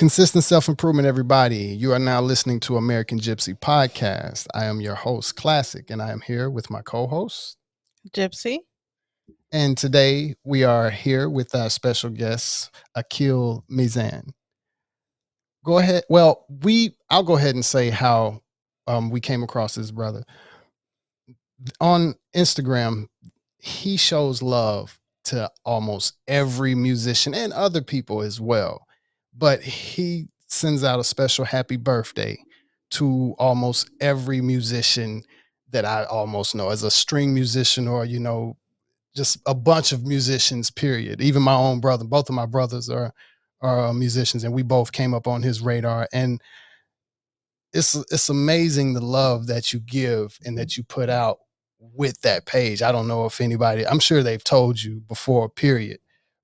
Consistent self improvement, everybody. You are now listening to American Gypsy Podcast. I am your host, Classic, and I am here with my co host, Gypsy. And today we are here with our special guest, Akil Mizan. Go ahead. Well, we I'll go ahead and say how um, we came across his brother. On Instagram, he shows love to almost every musician and other people as well but he sends out a special happy birthday to almost every musician that I almost know as a string musician or, you know, just a bunch of musicians, period. Even my own brother, both of my brothers are are uh, musicians and we both came up on his radar. And it's it's amazing the love that you give and that you put out with that page. I don't know if anybody, I'm sure they've told you before, period.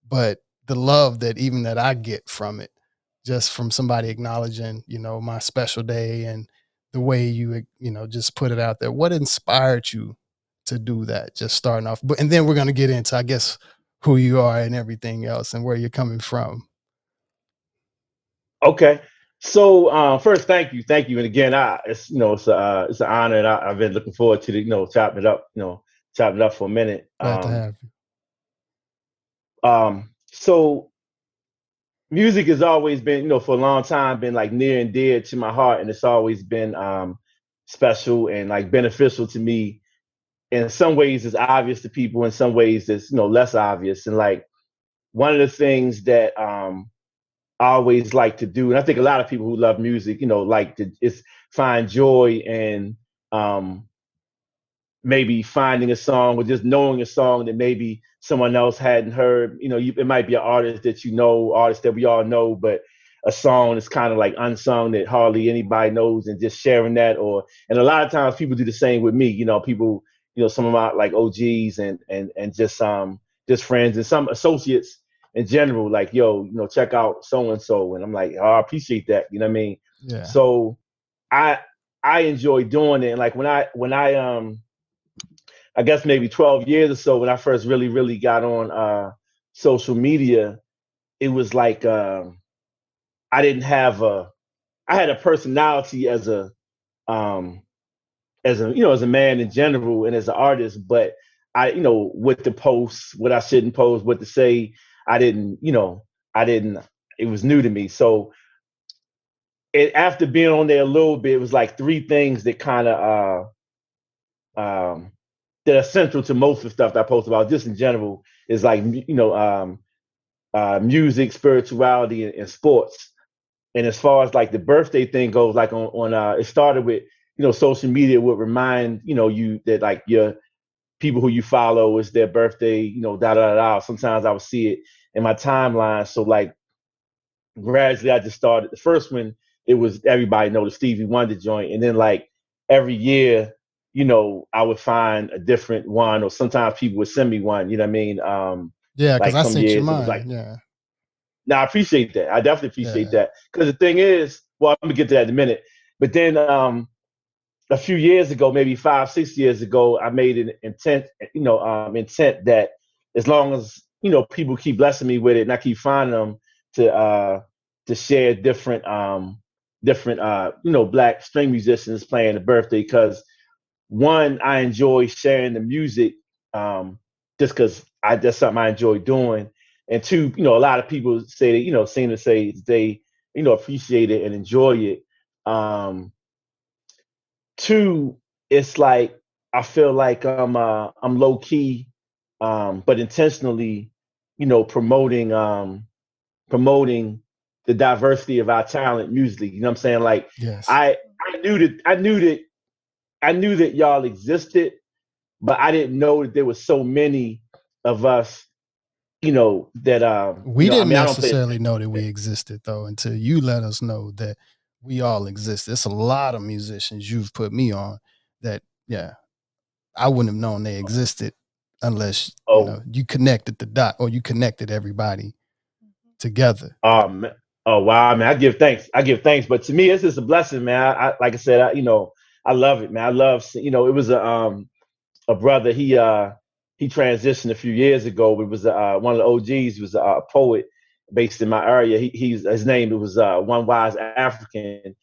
But the love that even that I get from it just from somebody acknowledging, you know, my special day and the way you, you know, just put it out there. What inspired you to do that? Just starting off, but and then we're going to get into, I guess, who you are and everything else and where you're coming from. Okay. So uh, first, thank you, thank you, and again, I, it's you know it's uh, it's an honor, and I, have been looking forward to the you know chopping it up, you know chopping it up for a minute. Glad um, to have you. Um, so music has always been, you know, for a long time been like near and dear to my heart, and it's always been um, special and like beneficial to me. In some ways, it's obvious to people. In some ways, it's you know less obvious. And like one of the things that um, I always like to do, and I think a lot of people who love music, you know, like to is find joy and um, maybe finding a song or just knowing a song that maybe someone else hadn't heard. You know, you, it might be an artist that you know, artist that we all know, but a song is kind of like unsung that hardly anybody knows, and just sharing that. Or and a lot of times people do the same with me. You know, people, you know, some of my like OGs and and and just um just friends and some associates in general, like yo, you know, check out so and so, and I'm like, oh, I appreciate that. You know what I mean? Yeah. So I I enjoy doing it. And like when I when I um I guess maybe 12 years or so when I first really, really got on uh, social media, it was like um, I didn't have a, I had a personality as a, um, as a, you know, as a man in general and as an artist, but I, you know, with the posts, what I shouldn't post, what to say, I didn't, you know, I didn't, it was new to me. So it, after being on there a little bit, it was like three things that kind of, uh, um, that are central to most of the stuff that I post about, just in general, is like you know, um, uh, music, spirituality, and, and, sports. And as far as like the birthday thing goes, like on on uh, it started with you know social media would remind you know you that like your people who you follow is their birthday, you know, da da da. Sometimes I would see it in my timeline. So like gradually, I just started. The first one, it was everybody know the Stevie Wonder joint, and then like every year you know, I would find a different one, or sometimes people would send me one. You know what I mean? Um, yeah, because like I sent you mine. Like, yeah. Now I appreciate that. I definitely appreciate yeah. that because the thing is, well, I'm gonna get to that in a minute. But then um, a few years ago, maybe five, six years ago, I made an intent, you know, um, intent that as long as you know people keep blessing me with it, and I keep finding them to uh, to share different um, different uh, you know black string musicians playing the birthday because one, I enjoy sharing the music um, just because I that's something I enjoy doing. And two, you know, a lot of people say that, you know, seem to say they, you know, appreciate it and enjoy it. Um, two, it's like I feel like I'm uh, I'm low key, um, but intentionally, you know, promoting um, promoting the diversity of our talent musically. You know what I'm saying? Like yes. I I knew that I knew that I knew that y'all existed, but I didn't know that there was so many of us, you know, that uh we you know, didn't I mean, necessarily know that we existed though until you let us know that we all exist. There's a lot of musicians you've put me on that, yeah, I wouldn't have known they existed unless oh. you, know, you connected the dot or you connected everybody together. Um, oh wow, man, I give thanks. I give thanks, but to me, it's just a blessing, man. I, I like I said, I, you know, I love it, man. I love you know, it was a um a brother, he uh he transitioned a few years ago. It was uh one of the OGs, he was a, a poet, based in my area. He, he's his name it was uh, One Wise African,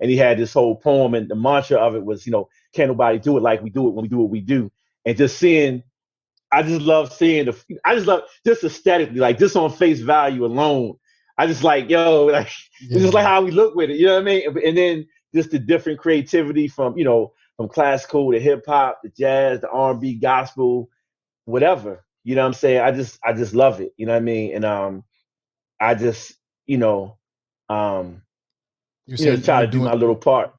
and he had this whole poem, and the mantra of it was, you know, can't nobody do it like we do it when we do what we do, and just seeing. I just love seeing the. I just love just aesthetically, like just on face value alone. I just like yo, like yeah. it's just like how we look with it. You know what I mean? And then just the different creativity from you know from classical to hip hop, the jazz, the R and B, gospel, whatever. You know what I'm saying? I just I just love it. You know what I mean? And um, I just you know um, you, you know try to do my little part.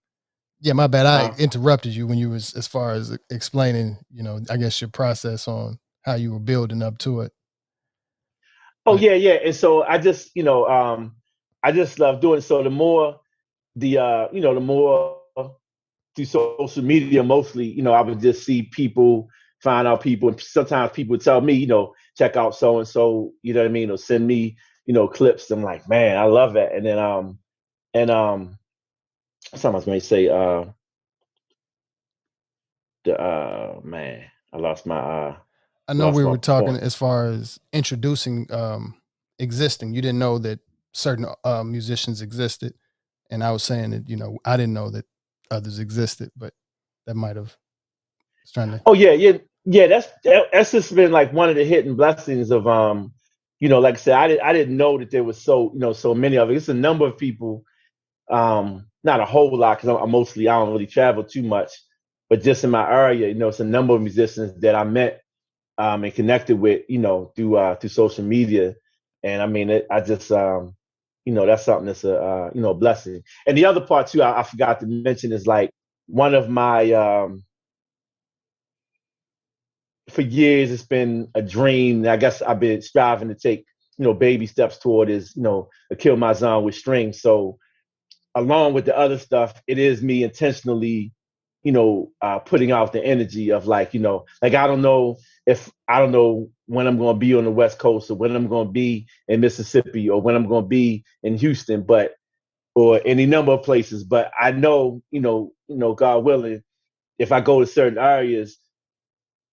Yeah, my bad. I uh, interrupted you when you was as far as explaining, you know, I guess your process on how you were building up to it. Oh yeah, yeah. And so I just, you know, um, I just love doing it. So the more the uh, you know, the more through social media mostly, you know, I would just see people, find out people, and sometimes people would tell me, you know, check out so and so, you know what I mean, or send me, you know, clips. I'm like, man, I love that. And then um and um sometimes was say, uh the uh man, I lost my uh I know we were talking point. as far as introducing um existing. You didn't know that certain uh, musicians existed, and I was saying that you know I didn't know that others existed, but that might have trying to. Oh yeah, yeah, yeah. That's that's just been like one of the hidden blessings of um, you know, like I said, I didn't I didn't know that there was so you know so many of it. It's a number of people, um, not a whole lot because I'm, I'm mostly I don't really travel too much, but just in my area, you know, it's a number of musicians that I met um and connected with, you know, through uh through social media, and I mean, it, I just um you know that's something that's a uh, you know blessing. And the other part too, I, I, forgot to mention is like one of my um, for years it's been a dream. I guess I've been striving to take you know baby steps toward is you know Akil Mizan with strings. So along with the other stuff, it is me intentionally you know uh, putting out the energy of like you know like I don't know if I don't know when I'm going to be on the West Coast or when I'm going to be in Mississippi or when I'm going to be in Houston, but or any number of places. But I know, you know, you know, God willing, if I go to certain areas,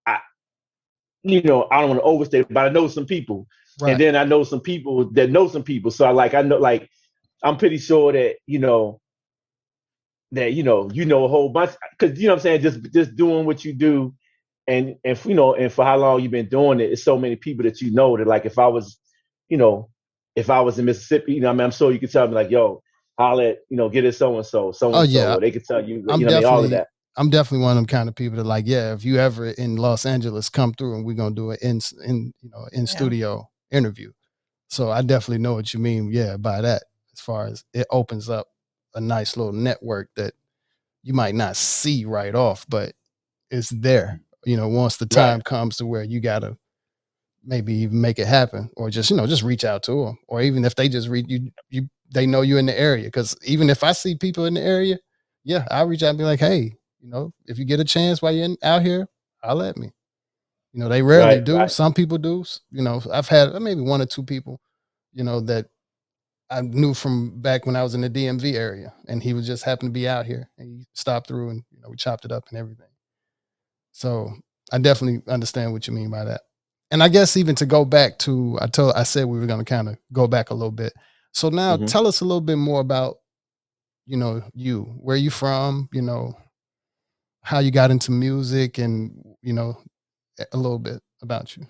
I, you know, I don't want to overstate, but I know some people, right. and then I know some people that know some people. So I like, I know, like, I'm pretty sure that you know that you know you know a whole bunch because you know what I'm saying just just doing what you do and and you know, and for how long you've been doing it, it's so many people that you know that like if I was, you know, if I was in Mississippi, you know, I mean, I'm sure you could tell me like, yo, holla at, you know, get it so oh, and so, so and so. Yeah. They could tell you, I'm you know, definitely, all of that. I'm definitely one of them kind of people that like, yeah, if you ever in Los Angeles, come through and we're gonna do an in in you know in yeah. studio interview. So I definitely know what you mean, yeah, by that. As far as it opens up a nice little network that you might not see right off, but it's there you know, once the time right. comes to where you gotta maybe even make it happen, or just you know, just reach out to them, or even if they just read you, you they know you in the area. Because even if I see people in the area, yeah, I'll reach out and be like, hey, you know, if you get a chance while you're in, out here, I'll let me. You know, they rarely right, do. Right. Some people do. You know, I've had maybe one or two people, you know, that I knew from back when I was in the DMV area, and he was just happened to be out here, and he stopped through, and you know, we chopped it up and everything. So I definitely understand what you mean by that. And I guess even to go back to I told I said we were going to kind of go back a little bit. So now mm-hmm. tell us a little bit more about you know you, where you from, you know, how you got into music and you know a little bit about you.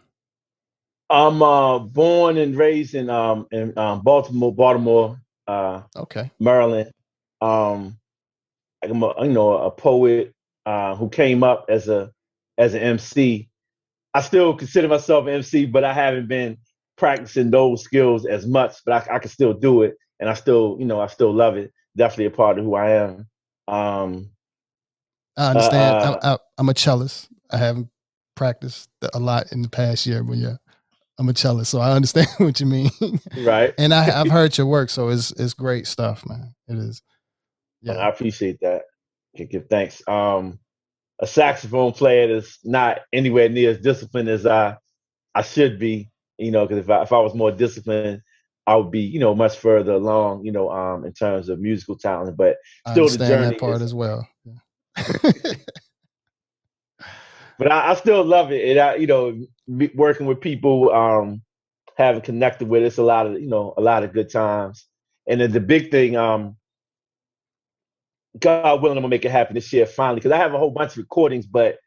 I'm uh, born and raised in um in um, Baltimore, Baltimore, uh, okay, Maryland. Um, I'm a, you know a poet uh, who came up as a as an MC. I still consider myself an MC, but I haven't been practicing those skills as much. But I, I can still do it, and I still, you know, I still love it. Definitely a part of who I am. Um, I understand. Uh, I, I'm a cellist. I haven't practiced a lot in the past year, but yeah, I'm a cellist, so I understand what you mean. Right. and I, I've heard your work, so it's it's great stuff, man. It is. Yeah, I appreciate that. Can give thanks. Um, a saxophone player that's not anywhere near as disciplined as I I should be. You know, because if I if I was more disciplined, I would be you know much further along. You know, um, in terms of musical talent. But still, the journey that part is, as well. but I, I, still love it, and I you know working with people. Um, having connected with. It's a lot of you know a lot of good times. And then the big thing, um, God willing, I'm gonna make it happen this year finally because I have a whole bunch of recordings, but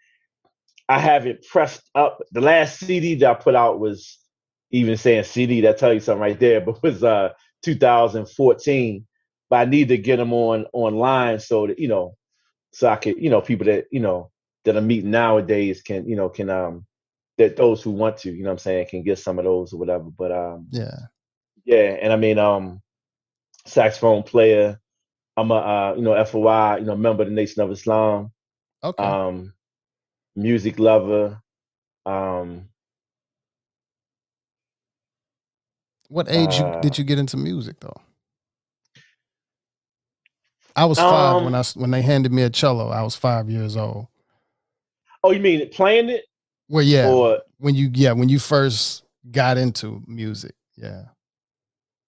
I haven't pressed up. The last CD that I put out was even saying CD that tell you something right there, but was uh 2014. But I need to get them on online so that you know, so I could you know people that you know that I'm meeting nowadays can you know can um that those who want to you know what I'm saying can get some of those or whatever. But um yeah yeah, and I mean um saxophone player. I'm a uh, you know FOI you know member of the Nation of Islam. okay Um, music lover. Um, what age you, uh, did you get into music though i was five when Um, i s- when they handed me a cello i was five years old oh, you mean playing it well yeah or when you yeah when you first got into music yeah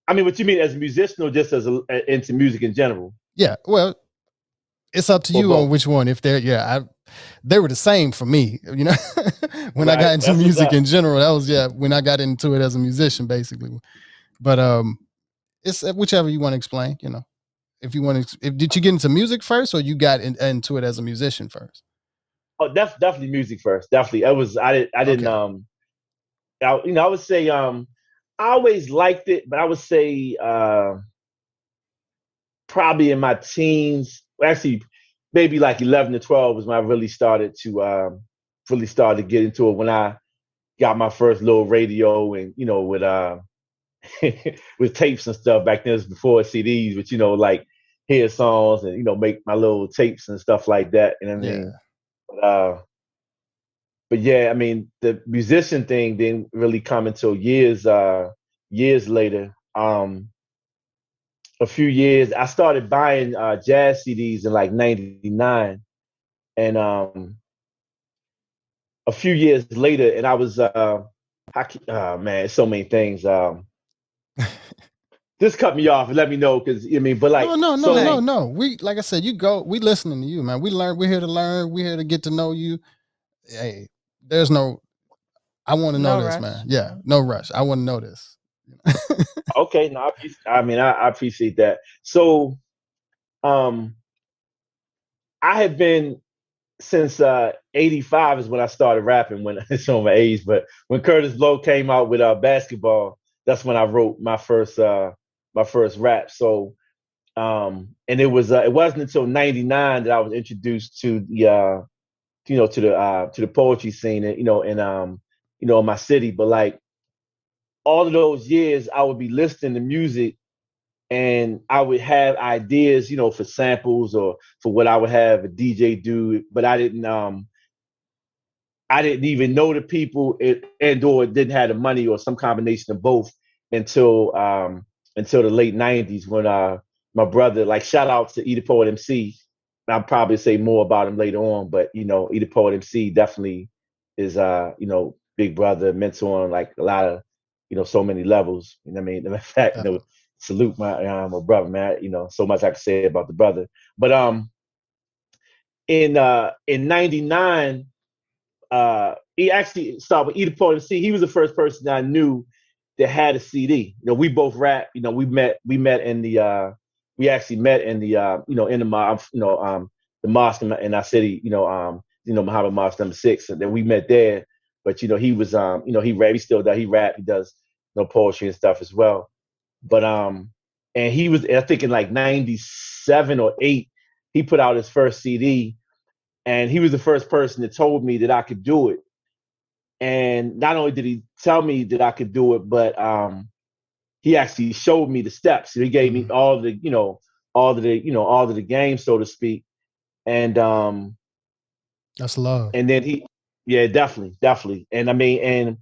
I mean, what you mean as a musician or just as a- into music in general? Yeah well it's up to you on which one if they're yeah i they were the same for me you know when i got into that's music in general that was yeah when i got into it as a musician basically but um it's uh, whichever you want to explain you know if you want to if did you get into music first or you got in, into it as a musician first Oh, def- definitely music first. Definitely, it was. I didn't. I didn't. Okay. Um, I, you know, I would say. Um, I always liked it, but I would say uh, probably in my teens. Actually, maybe like eleven to twelve was when I really started to um, really started to get into it. When I got my first little radio and you know with uh with tapes and stuff back then. It was before CDs, but you know like hear songs and you know make my little tapes and stuff like that. And I mean. yeah But, uh, but yeah, I mean, the musician thing didn't really come until years, uh, years later. Um, a few years, I started buying uh, jazz CDs in like '99, and um, a few years later, and I was, uh, I, ca- oh man, so many things. Um, just cut me off and let me know because I mean, but like, no, no, no, so no, no. We like I said, you go. We listening to you, man. We learn. We're here to learn. We're here to get to know you. Hey, there's no. I want to know No this, rush. man. Yeah, no rush. I want to know this. Okay, no, I, I mean, I, I appreciate that. So, um, I have been since uh 85 is when I started rapping when it's on my age, but when Kurtis Blow came out with uh basketball, that's when I wrote my first uh my first rap. So um and it was uh, it wasn't until 99 that I was introduced to the uh you know to the uh to the poetry scene and you know in um you know in my city, but like all of those years I would be listening to music and I would have ideas, you know, for samples or for what I would have a DJ do, but I didn't um I didn't even know the people it, and or didn't have the money or some combination of both until um until the late 90s when uh my brother like shout out to Edith Poet MC. I'll probably say more about him later on, but you know, Edith Poet MC definitely is uh, you know, big brother, mentor like a lot of, you know, so many levels. You know I mean? In fact, you know, salute my uh, my brother, man. You know, so much I can say about the brother. But um in uh in 99 uh he actually started with Edith Poet MC. He was the first person I knew that had a CD. You know, we both rap, you know, we met we met in the uh we actually met in the uh you know in the mo- you know um the mosque in, in our city, you know, um you know Muhammad Mosque number 6 and then we met there. But you know, he was um you know, he rap, he still does he rap, he does you know poetry and stuff as well. But um and he was I think in like 97 or 8 he put out his first CD and he was the first person that told me that I could do it. And not only did he tell me that I could do it, but um, he actually showed me the steps. He gave me Mhm. all the, you know, all the, you know, all of the games, so to speak. And um, That's love. and then he, yeah, definitely, definitely. And I mean, and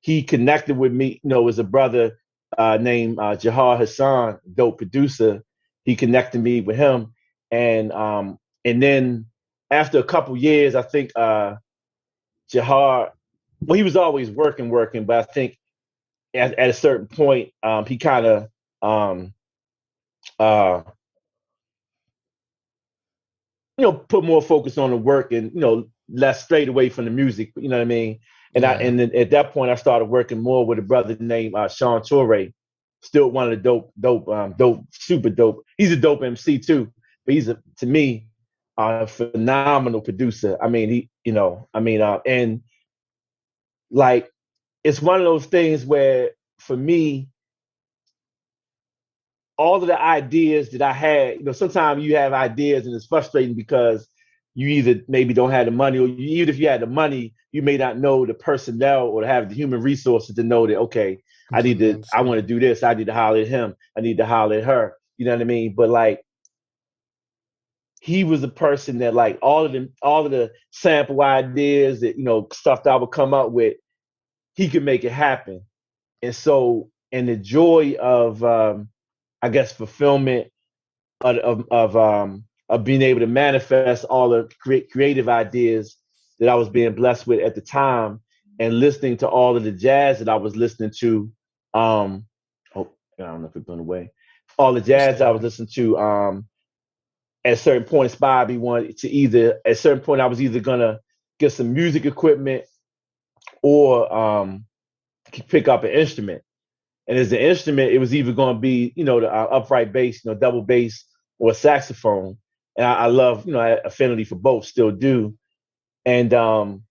he connected with me, you know, as a brother uh, named uh, Jahar Hassan, dope producer. He connected me with him, and um, and then after a couple years, I think uh, Jahar, well, he was always working, working, but I think at, at a certain point, um, he kind of um, uh, you know, put more focus on the work and, you know, less straight away from the music, you know what I mean? And I and then at that point I started working more with a brother named uh, Sean Torre, still one of the dope, dope, um, dope, super dope. He's a dope MC too, but he's a to me a phenomenal producer. I mean, he, you know, I mean, uh, and like it's one of those things where for me, all of the ideas that I had, you know, sometimes you have ideas and it's frustrating because you either maybe don't have the money or you, even if you had the money, you may not know the personnel or have the human resources to know that, okay, I need to, I want to do this. I need to holler at him. I need to holler at her. You know what I mean? But like, he was a person that like all of the all of the sample ideas that you know stuff that I would come up with, he could make it happen. And so, and the joy of um, I guess fulfillment of, of, of um of being able to manifest all the cre- creative ideas that I was being blessed with at the time, and listening to all of the jazz that I was listening to. Um, oh, I don't know if it's been away. All the jazz I was listening to. Um, at a certain point, inspired me wanted to either at a certain point I was either gonna get some music equipment or um, pick up an instrument. And as an instrument, it was either going to be, you know, the uh, upright bass, you know, double bass or saxophone. And I, I love, you know, affinity for both, still do. And um,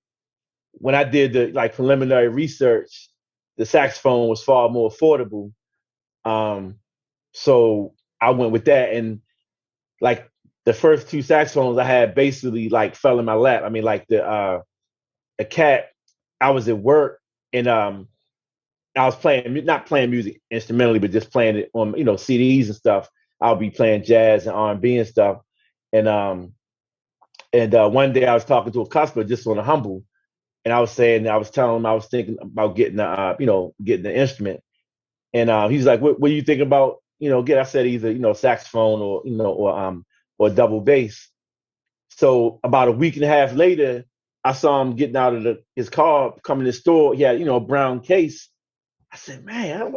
when I did the like preliminary research, the saxophone was far more affordable. Um, so I went with that. And like the first two saxophones I had basically like fell in my lap. I mean, like the uh, the cat. I was at work and um, I was playing not playing music instrumentally, but just playing it on you know CDs and stuff. I'll be playing jazz and R and B and stuff. And um, and uh, one day I was talking to a customer just on a humble, and I was saying I was telling him I was thinking about getting the uh, you know getting the instrument, and uh, he's like, "What, what do you thinking about you know get?" I said either you know saxophone or you know or um or double bass. So about a week and a half later, I saw him getting out of the, his car, coming to the store. He had you know a brown case I said, man,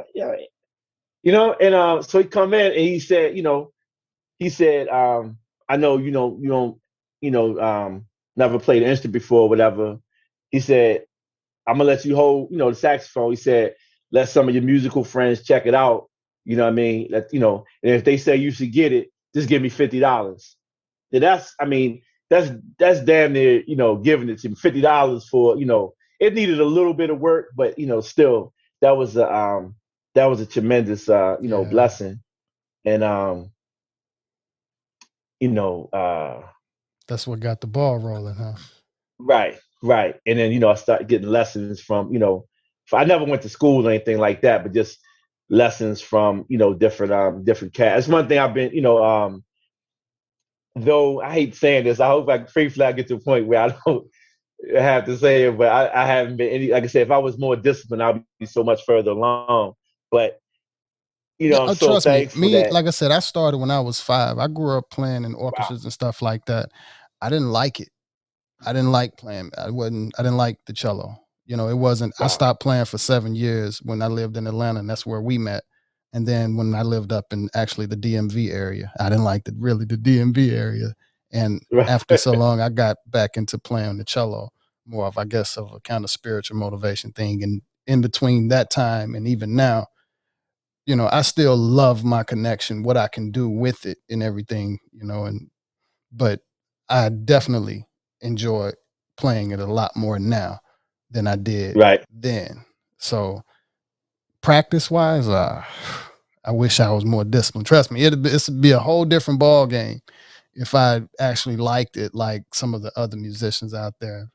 you know, and uh, so he come in and he said, you know, he said, um, I know, you know, you don't, you know, um, never played an instrument before, whatever. He said, I'm gonna let you hold, you know, the saxophone. He said, let some of your musical friends check it out. You know what I mean? Let you know, and if they say you should get it, just give me fifty dollars. That's, I mean, that's that's damn near, you know, giving it to me fifty dollars for, you know, it needed a little bit of work, but you know, still, that was a um that was a tremendous uh you know yeah. blessing and um you know uh that's what got the ball rolling huh right right and then you know i started getting lessons from you know i never went to school or anything like that but just lessons from you know different um different cats that's one thing i've been you know um though i hate saying this i hope i free flat get to a point where i don't I have to say it, but I, I haven't been any. Like I said, if I was more disciplined, I'd be so much further along. But you know, so trust me. Me, like I said, I started when I was five. I grew up playing in orchestras wow. and stuff like that. I didn't like it. I didn't like playing. I wasn't. I didn't like the cello. You know, it wasn't. Wow. I stopped playing for seven years when I lived in Atlanta, and that's where we met. And then when I lived up in actually the DMV area, I didn't like the really the DMV area. And right. after so long, I got back into playing the cello more of, I guess, of a kind of spiritual motivation thing. And in between that time and even now, you know, I still love my connection, what I can do with it and everything, you know, and but I definitely enjoy playing it a lot more now than I did right then. So practice wise, uh, I wish I was more disciplined. Trust me, it'd be, it'd be a whole different ball game if I actually liked it like some of the other musicians out there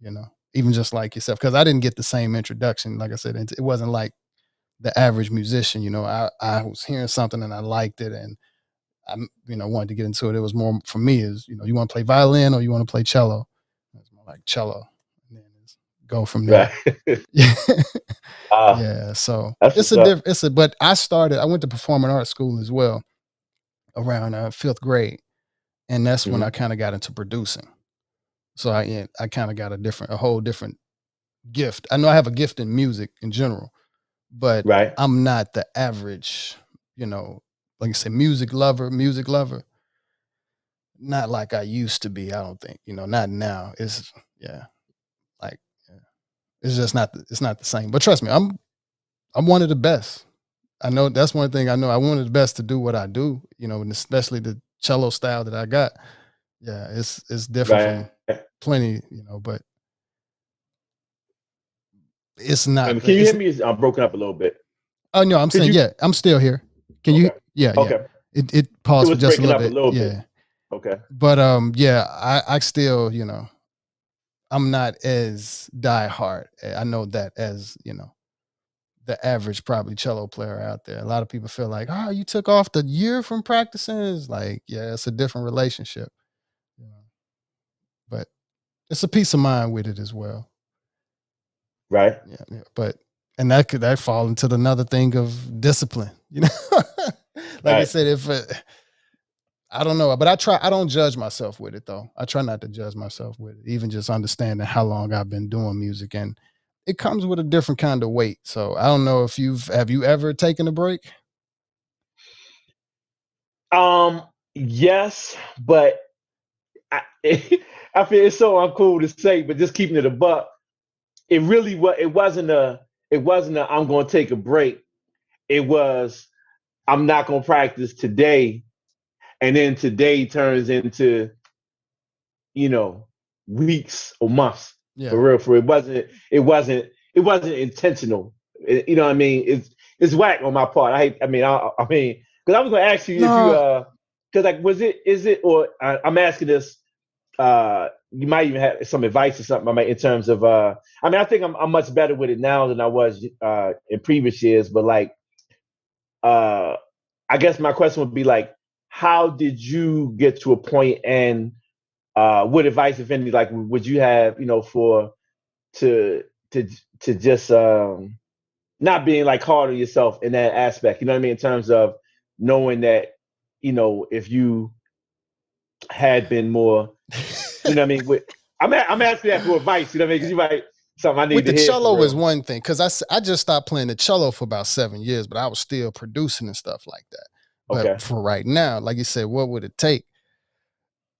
you know, even just like yourself, because I didn't get the same introduction. Like I said, it wasn't like the average musician. You know, I I was hearing something and I liked it, and I you know wanted to get into it. It was more for me is you know you want to play violin or you want to play cello. It's more like cello, and then go from there. Right. yeah, uh, yeah. So it's a diff- it's a but I started. I went to performing arts school as well around uh, fifth grade, and that's mm-hmm. when I kind of got into producing. So I I kind of got a different, a whole different gift. I know I have a gift in music in general, but right. I'm not the average, you know, like I say, music lover, music lover. Not like I used to be. I don't think, you know, not now. It's yeah, like yeah. It's just not the, it's not the same. But trust me, I'm I'm one of the best. I know that's one thing I know. One of the best to do what I do, you know, and especially the cello style that I got. Yeah, it's it's different Right. from plenty, you know, but it's not. Um, can you hear me? I'm broken up a little bit. Oh no, I'm saying you- yeah, I'm still here. Can you? Okay. Yeah, yeah. Okay. It it paused It for just a little up a bit. little yeah, bit. Okay. but um, yeah, I I still you know, I'm not as die hard. I know that as you know, the average probably cello player out there. A lot of people feel like, oh, you took off the year from practicing. It's like, yeah, it's a different relationship. You know? But it's a peace of mind with it as well. Right. yeah, yeah. But and that could that fall into another thing of discipline. You know, like I said, if uh, I don't know, but I try. I don't judge myself with it though. I try not to judge myself with it, even just understanding how long I've been doing music, and it comes with a different kind of weight. So I don't know if you've have you ever taken a break. Um. Yes, but I, I feel it's so uncool to say, but just keeping it a buck. It really was. It wasn't a. It wasn't a. I'm to take a break. It was. I'm not to practice today, and then today turns into, you know, weeks or months. Yeah, For real, for it wasn't. It wasn't. It wasn't intentional. It- you know what I mean? It's it's whack on my part. I hate. I mean. I, I mean, because I was to ask you if you uh, because like was it is it or I, I'm asking this. Uh, you might even have some advice or something. I mean, in terms of uh, I mean, I think I'm I'm much better with it now than I was uh in previous years. But like, uh, I guess my question would be like, how did you get to a point and uh, what advice, if any, like would you have, you know, for to to to just um not being like hard on yourself in that aspect, you know what I mean, in terms of knowing that, you know, if you had been more, you know what I mean, with I'm a, I'm asking that for advice, you know what I mean, because you might something I need with the cello is one thing because I I just stopped playing the cello for about seven years, but I was still producing and stuff like that. But Okay. for right now, like you said, what would it take?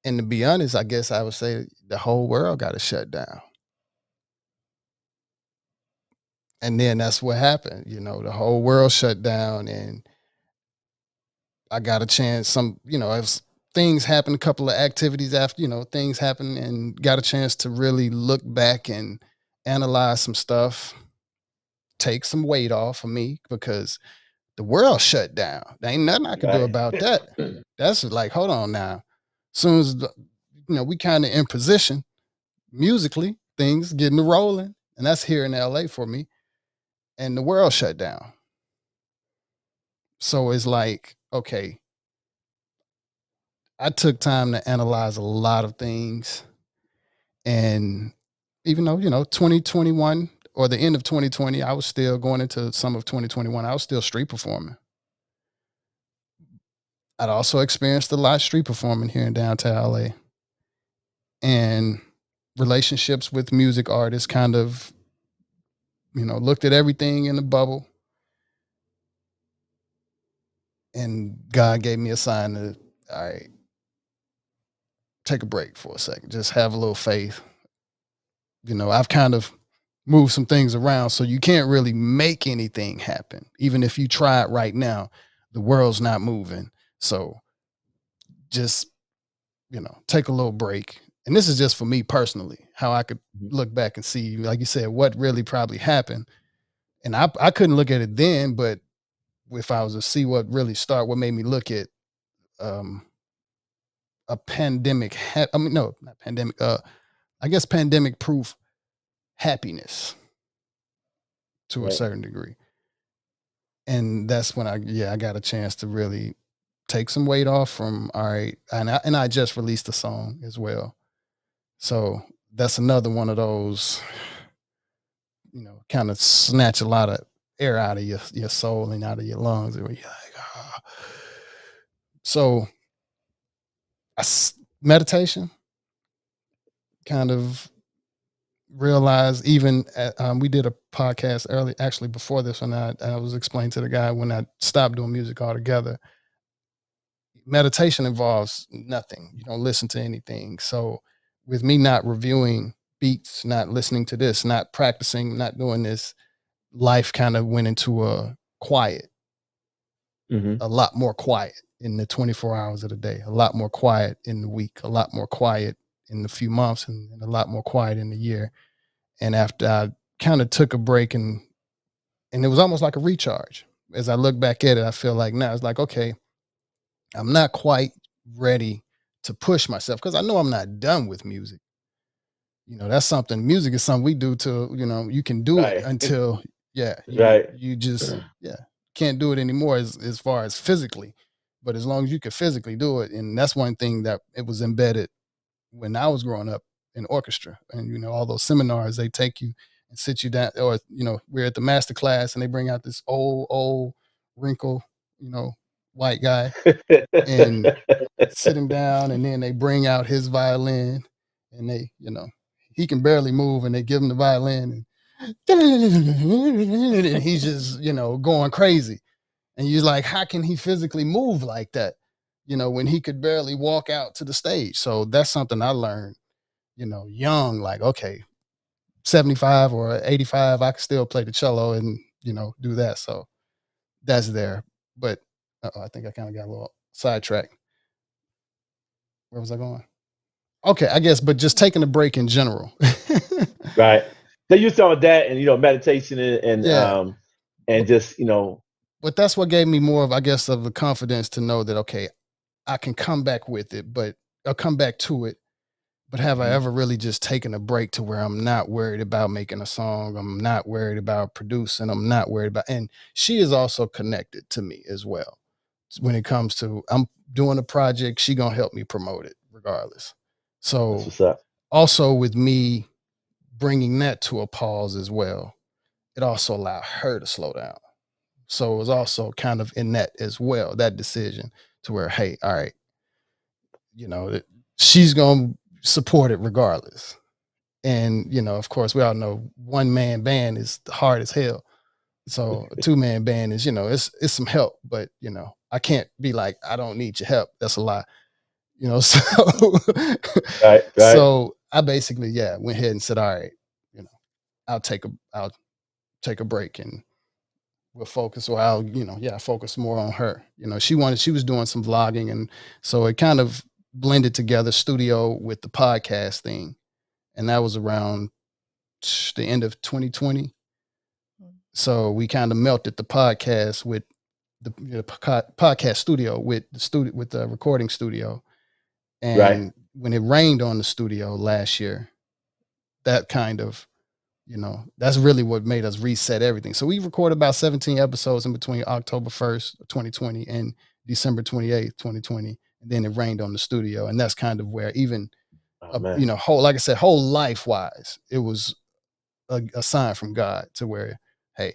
And to be honest, I guess I would say the whole world got to shut down. And then that's what happened. You know, the whole world shut down, and I got a chance. Some, you know, as things happened, a couple of activities after, you know, things happened, and got a chance to really look back and analyze some stuff, take some weight off of me because the world shut down. There ain't nothing I could do about that. Mm. That's like, hold on now. Soon as the, you know, we kind of in position musically, things getting to rolling, and that's here in LA for me. And the world shut down. So it's like, okay, I took time to analyze a lot of things. And even though, you know, 2021 or the end of 2020, I was still going into some of 2021, I was still street performing. I'd also experienced a lot of street performing here in downtown LA. And relationships with music artists kind of, you know, looked at everything in the bubble. And God gave me a sign that, all right, take a break for a second. Just have a little faith. You know, I've kind of moved some things around, so you can't really make anything happen. Even if you try it right now, the world's not moving. So just, you know, take a little break. And this is just for me personally, how I could Mhm. look back and see, like you said, what really probably happened. And I I couldn't look at it then, but if I was to see what really start, what made me look at um a pandemic ha- I mean no, not pandemic, uh I guess pandemic proof happiness to a certain degree. And that's when I yeah, I got a chance to really take some weight off from all right, and I and I just released a song as well. So that's another one of those, you know, kind of snatch a lot of air out of your your soul and out of your lungs. Where you're like, ah. So, I s meditation kind of realized even at, um, we did a podcast early, actually before this one. I, I was explaining to the guy when I stopped doing music altogether. Meditation involves nothing. You don't listen to anything. So with me not reviewing beats, not listening to this, not practicing, not doing this, life kind of went into a quiet, hmm a lot more quiet in the 24 hours of the day, a lot more quiet in the week, a lot more quiet in the few months, and, and a lot more quiet in the year. And after I kind of took a break and and it was almost like a recharge. As I look back at it, I feel like now it's like, okay, I'm not quite ready to push myself because I know I'm not done with music. You know, that's something music is something we do to, you know, you can do it until yeah, you, Right. you just yeah, can't do it anymore as as far as physically. But as long as you could physically do it, and that's one thing that it was embedded when I was growing up in orchestra. And you know, all those seminars they take you and sit you down or you know, we're at the master class and they bring out this old, old wrinkle, you know, white guy and sit him down and then they bring out his violin and they you know he can barely move and they give him the violin and, and he's just you know going crazy and you're like how can he physically move like that you know when he could barely walk out to the stage so that's something i learned you know young like okay 75 or 85 i can still play the cello and you know do that so that's there but i think i kind of got a little sidetracked where was I going? Okay, I guess, but just taking a break in general. right. So you saw that, and you know, meditation and, and Yeah. um, and just you know, but that's what gave me more of, I guess, of the confidence to know that okay, I can come back with it, but I'll come back to it. But have I Mhm. ever really just taken a break to where I'm not worried about making a song? I'm not worried about producing. I'm not worried about, and she is also connected to me as well. When it comes to, I'm doing a project, she gonna help me promote it regardless. So that's what's up. also with me bringing that to a pause as well, it also allowed her to slow down. So it was also kind of in that as well, that decision to where, hey, all right, you know, she's going to support it regardless. And, you know, of course, we all know one man band is hard as hell. So a two man band is, you know, it's it's some help, but you know, I can't be like, I don't need your help. That's a lie. You know, so Right. Right. so I basically, yeah, went ahead and said, all right, you know, I'll take a I'll take a break and we'll focus or I'll, you know, yeah, focus more on her. You know, she wanted she was doing some vlogging and so it kind of blended together studio with the podcast thing. And that was around the end of 2020. Mm. So we kind of melted the podcast with the, you know, podcast studio with the studio with the recording studio. And Right. when it rained on the studio last year, that kind of, you know, that's really what made us reset everything. So we recorded about 17 episodes in between October 1st, 2020 and December 28th, 2020. And then it rained on the studio. And that's kind of where even oh, man. you know, whole like I said, whole life wise, it was a, a sign from God to where, hey,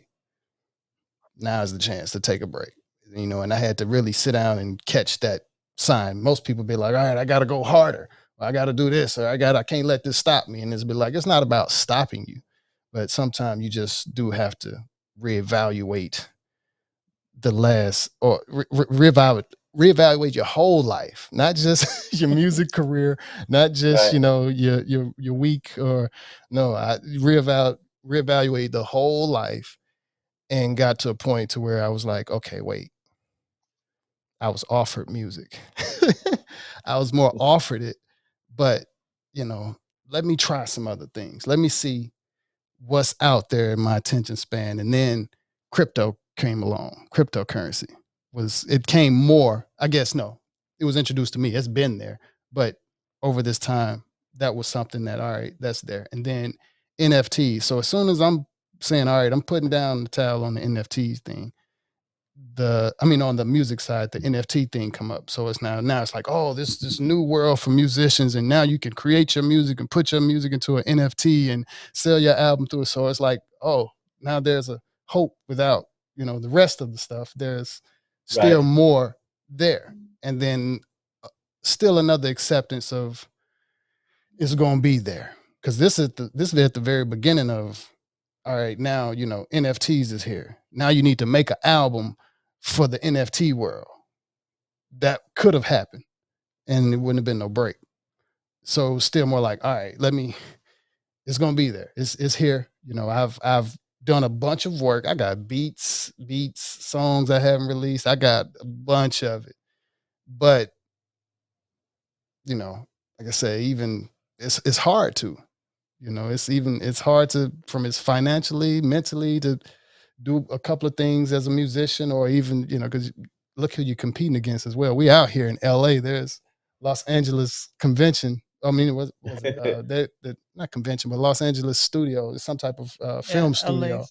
now is the chance to take a break. You know, and I had to really sit down and catch that sign. Most people be like, all right, I gotta go harder, I gotta do this, or I got I can't let this stop me. And it's be like, it's not about stopping you, but sometimes you just do have to reevaluate the last or re- re- reevaluate reevaluate your whole life, not just your music career, not just Right. you know your your your week or no, I reevaluate reevaluate the whole life, and got to a point to where I was like, okay, wait, I was offered music, I was more mm-hmm. offered it, but you know, let me try some other things. Let me see what's out there in my attention span, and then crypto came along. Cryptocurrency was it came more. I guess no, it was introduced to me. It's been there, but over this time, that was something that all right, that's there. And then NFTs. So as soon as I'm saying all right, I'm putting down the towel on the NFTs thing. The I mean on the music side, the NFT thing come up. So it's now now it's like oh this this new world for musicians, and now you can create your music and put your music into an NFT and sell your album through it. So it's like oh now there's a hope without you know the rest of the stuff. There's still Right. more there, and then uh, still another acceptance of it's going to be there because this is the this is at the very beginning of all right now you know nfts is here now you need to make an album for the nft world that could have happened and it wouldn't have been no break so still more like all right let me it's gonna be there. It's it's here. You know, I've I've done a bunch of work. I got beats, beats, songs I haven't released. I got a bunch of it. But you know, like I say, even it's it's hard to, you know, it's even it's hard to from it's financially, mentally to do a couple of things as a musician or even, you know, because look who you're competing against as well. We out here in LA. There's Los Angeles convention. I mean, it was, was it, uh, that, that not convention, but Los Angeles studio, It's some type of uh, film Yeah, studio. LA.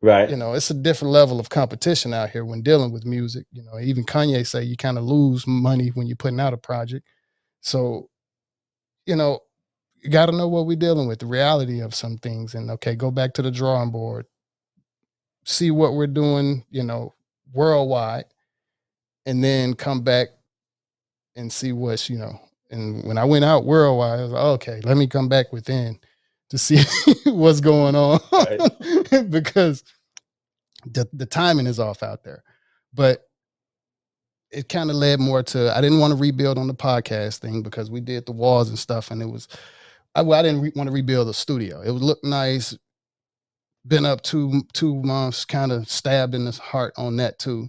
Right. You know, it's a different level of competition out here when dealing with music. You know, even Kanye say you kind of lose money when you're putting out a project. So, you know, you got to know what we're dealing with, the reality of some things, and okay, go back to the drawing board, see what we're doing, you know, worldwide, and then come back and see what's, you know. And when I went out worldwide, I was like, okay, let me come back within to see what's going on because the the timing is off out there. But it kind of led more to I didn't want to rebuild on the podcast thing because we did the walls and stuff, and it was I, well, I didn't re- want to rebuild the studio. It would look nice. Been up two two months, kind of stabbed in the heart on that too,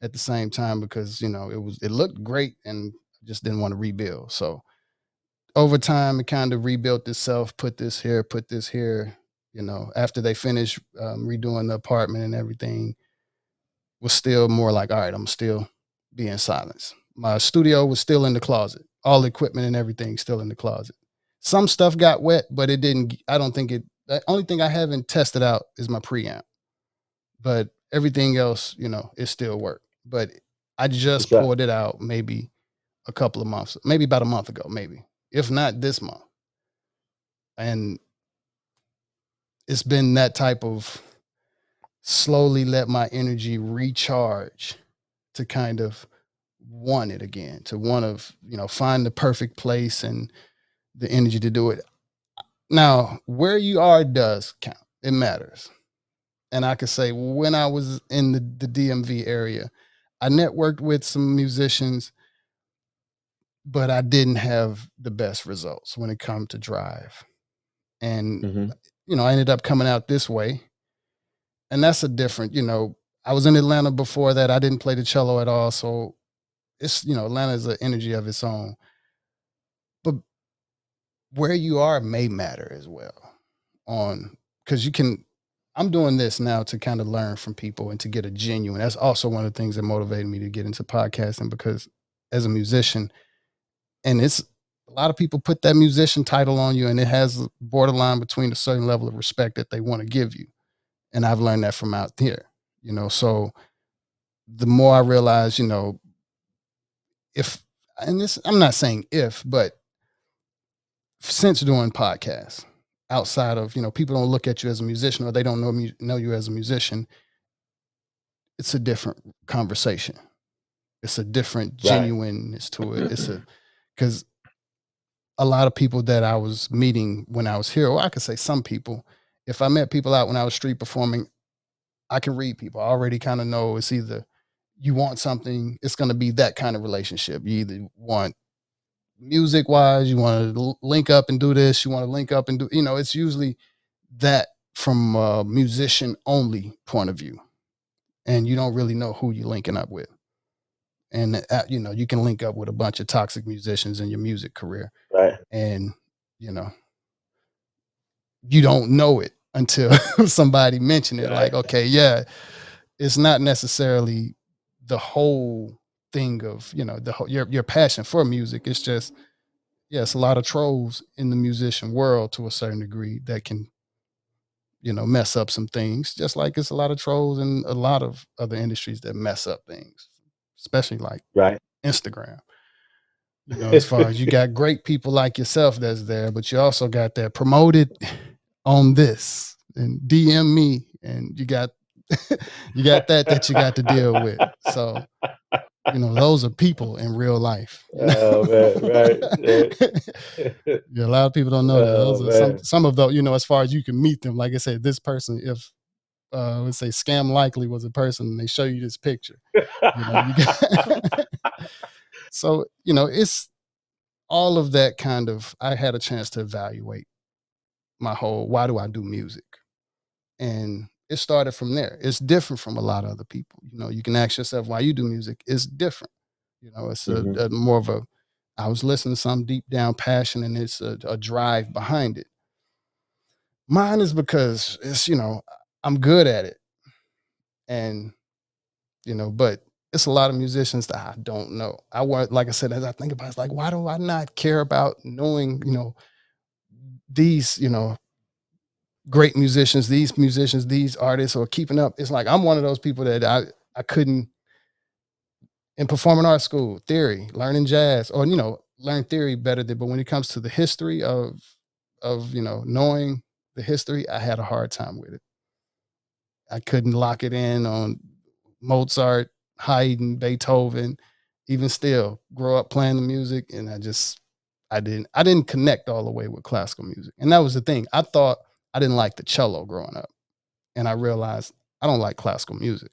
at the same time because you know it was it looked great and just didn't want to rebuild. So over time, it kind of rebuilt itself. Put this here, put this here. You know, after they finished um, redoing the apartment and everything, was still more like, all right, I'm still being silenced. My studio was still in the closet. All equipment and everything still in the closet. Some stuff got wet, but it didn't. I don't think it. The only thing I haven't tested out is my preamp, but everything else, you know, it still worked. But I just pulled it out maybe a couple of months, maybe about a month ago, maybe if not this month, and it's been that type of slowly let my energy recharge to kind of want it again to want to you know find the perfect place and the energy to do it now where you are does count it matters and i could say when i was in the, the dmv area i networked with some musicians but i didn't have the best results when it come to drive and Mhm. you know, I ended up coming out this way. And that's a different, you know, I was in Atlanta before that. I didn't play the cello at all. So it's, you know, Atlanta is an energy of its own. But where you are may matter as well on because you can I'm doing this now to kind of learn from people and to get a genuine. That's also one of the things that motivated me to get into podcasting because as a musician, and it's a lot of people put that musician title on you and it has borderline between a certain level of respect that they want to give you and i've learned that from out here you know so the more i realize you know if and this i'm not saying if but since doing podcasts outside of you know people don't look at you as a musician or they don't know know you as a musician it's a different conversation it's a different Right. genuineness to it it's a because a lot of people that I was meeting when I was here, or I could say some people, if I met people out when I was street performing, I can read people. I already kind of know it's either you want something, it's going to be that kind of relationship. You either want music wise, you want to link up and do this, you want to link up and do, you know, it's usually that from a musician only point of view. And you don't really know who you're linking up with. And, uh, you know, you can link up with a bunch of toxic musicians in your music career Right. and you know you don't know it until somebody mention it like okay yeah it's not necessarily the whole thing of you know the whole, your your passion for music it's just yes a lot of trolls in the musician world to a certain degree that can you know mess up some things just like it's a lot of trolls in a lot of other industries that mess up things especially like Right. Instagram. You know, as far as you got great people like yourself that's there, but you also got that promoted on this and DM me, and you got you got that that you got to deal with. So, you know, those are people in real life. Oh man, right. Yeah. yeah, a lot of people don't know that. Oh, are some some of those, you know, as far as you can meet them. Like I said, this person, if uh let's say scam likely was a person and they show you this picture. You know, you got so, you know, it's all of that kind of I had a chance to evaluate my whole why do I do music? And it started from there. It's different from a lot of other people. You know, you can ask yourself why you do music. It's different. You know, it's a, Mhm. a more of a I was listening to some deep down passion and it's a, a drive behind it. Mine is because it's, you know, I'm good at it. And, you know, but it's a lot of musicians that I don't know. I want, like I said, as I think about it, it's like, why do I not care about knowing, you know, these, you know, great musicians, these musicians, these artists, or keeping up? It's like I'm one of those people that I, I couldn't in performing arts school, theory, learning jazz, or you know, learn theory better than, but when it comes to the history of of you know knowing the history, I had a hard time with it. I couldn't lock it in on Mozart, Haydn, Beethoven, even still grow up playing the music and I just I didn't I didn't connect all the way with classical music. And that was the thing. I thought I didn't like the cello growing up. And I realized I don't like classical music.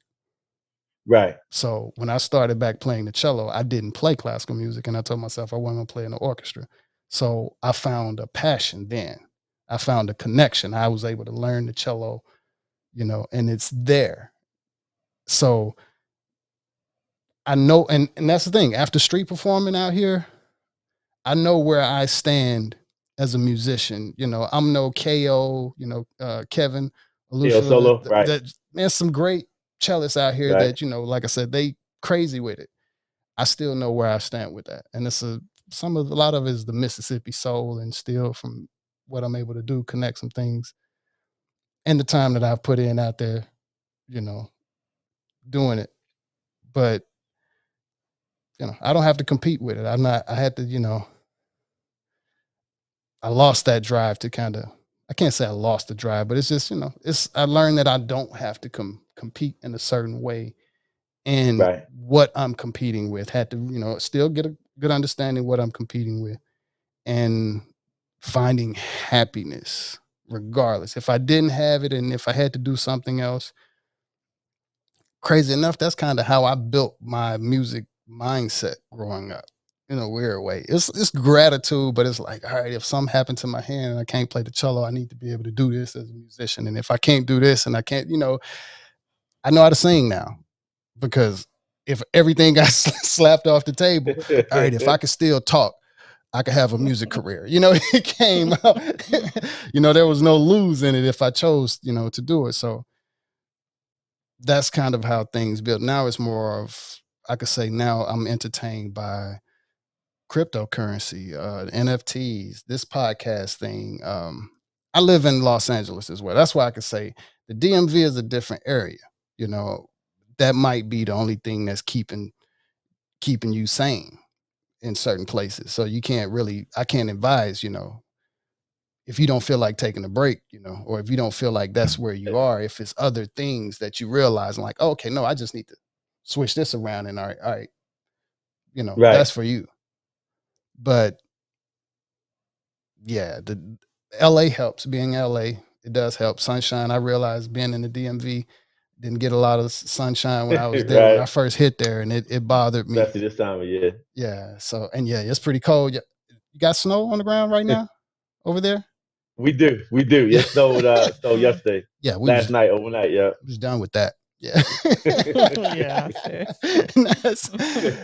Right. So when I started back playing the cello, I didn't play classical music and I told myself I wasn't gonna play in the orchestra. So I found a passion then. I found a connection. I was able to learn the cello, you know, and it's there. So I know, and, and that's the thing. After street performing out here, I know where I stand as a musician. You know, I'm no KO, you know, uh, Kevin, Olusola, th- right. that- there's some great cellists out here Right. that, you know, like I said, they crazy with it. I still know where I stand with that. And it's a some of a lot of it is the Mississippi soul and still from what I'm able to do, connect some things and the time that I've put in out there, you know, doing it. But you know, I don't have to compete with it. I'm not I had to, you know, I lost that drive to kind of I can't say I lost the drive, but it's just, you know, it's I learned that I don't have to com- compete in a certain way and Right. what I'm competing with. Had to, you know, still get a good understanding what I'm competing with and finding happiness regardless. If I didn't have it and if I had to do something else, crazy enough, that's kind of how I built my music mindset growing up in a weird way. It's it's gratitude, but it's like, all right, if something happened to my hand and I can't play the cello, I need to be able to do this as a musician. And if I can't do this and I can't, you know, I know how to sing now because if everything got slapped off the table, all right, if I could still talk, I could have a music career. You know, it came out, you know, there was no lose in it if I chose, you know, to do it. So that's kind of how things built. Now it's more of, I could say now I'm entertained by cryptocurrency, uh, NFTs, this podcast thing. Um, I live in Los Angeles as well. That's why I can say the DMV is a different area. You know, that might be the only thing that's keeping keeping you sane in certain places. So you can't really, I can't advise, you know, if you don't feel like taking a break, you know, or if you don't feel like that's where you are, if it's other things that you realize, like, oh, okay, no, I just need to switch this around and all right, all right, you know, Right. that's for you. But yeah, the LA helps being LA. It does help. Sunshine, I realized being in the DMV, didn't get a lot of sunshine when I was there when I first hit there, and it, it bothered me. Especially this time of year. Yeah. So and yeah, it's pretty cold. Y- You got snow on the ground right now over there? We do. We do. It snowed uh snowed yesterday. Yeah, we Last was, night, overnight, yeah. was done with that. Yeah. Yeah,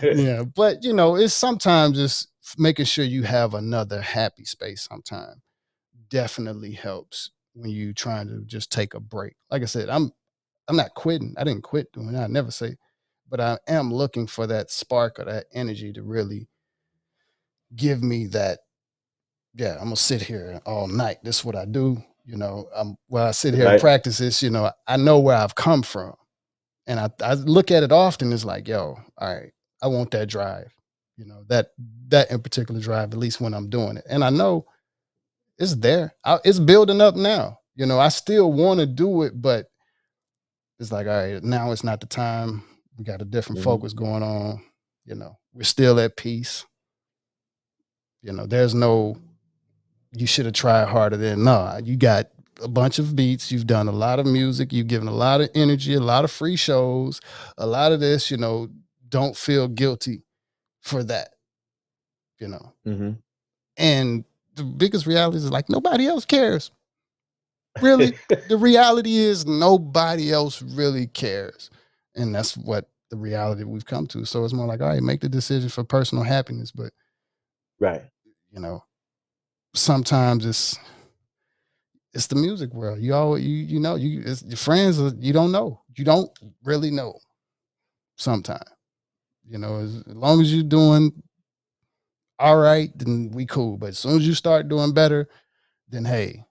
yeah, but you know, it's sometimes it's making sure you have another happy space sometime definitely helps when you trying to just take a break. Like I said, I'm I'm not quitting. I didn't quit doing that. I never say, but I am looking for that spark or that energy to really give me that. Yeah, I'm gonna sit here all night. This is what I do. You know, I'm while I sit here and practice this, you know, I know where I've come from. And I, I look at it often It's like, yo, all right, I want that drive. You know, that that in particular drive, at least when I'm doing it. And I know it's there. I, it's building up now. You know, I still want to do it, but it's like, all right, now it's not the time. We got a different Mhm. focus going on. You know, we're still at peace. You know, there's no, you should have tried harder than, no, you got a bunch of beats. You've done a lot of music. You've given a lot of energy, a lot of free shows, a lot of this, you know, don't feel guilty for that, you know. hmm And the biggest reality is like nobody else cares. really, the reality is nobody else really cares, and that's what the reality we've come to. So it's more like, all right, make the decision for personal happiness, but right, you know, sometimes it's it's the music world. You all you you know you it's your friends you don't know you don't really know. Sometimes, you know, as, as long as you're doing all right, then we cool. But as soon as you start doing better, then hey,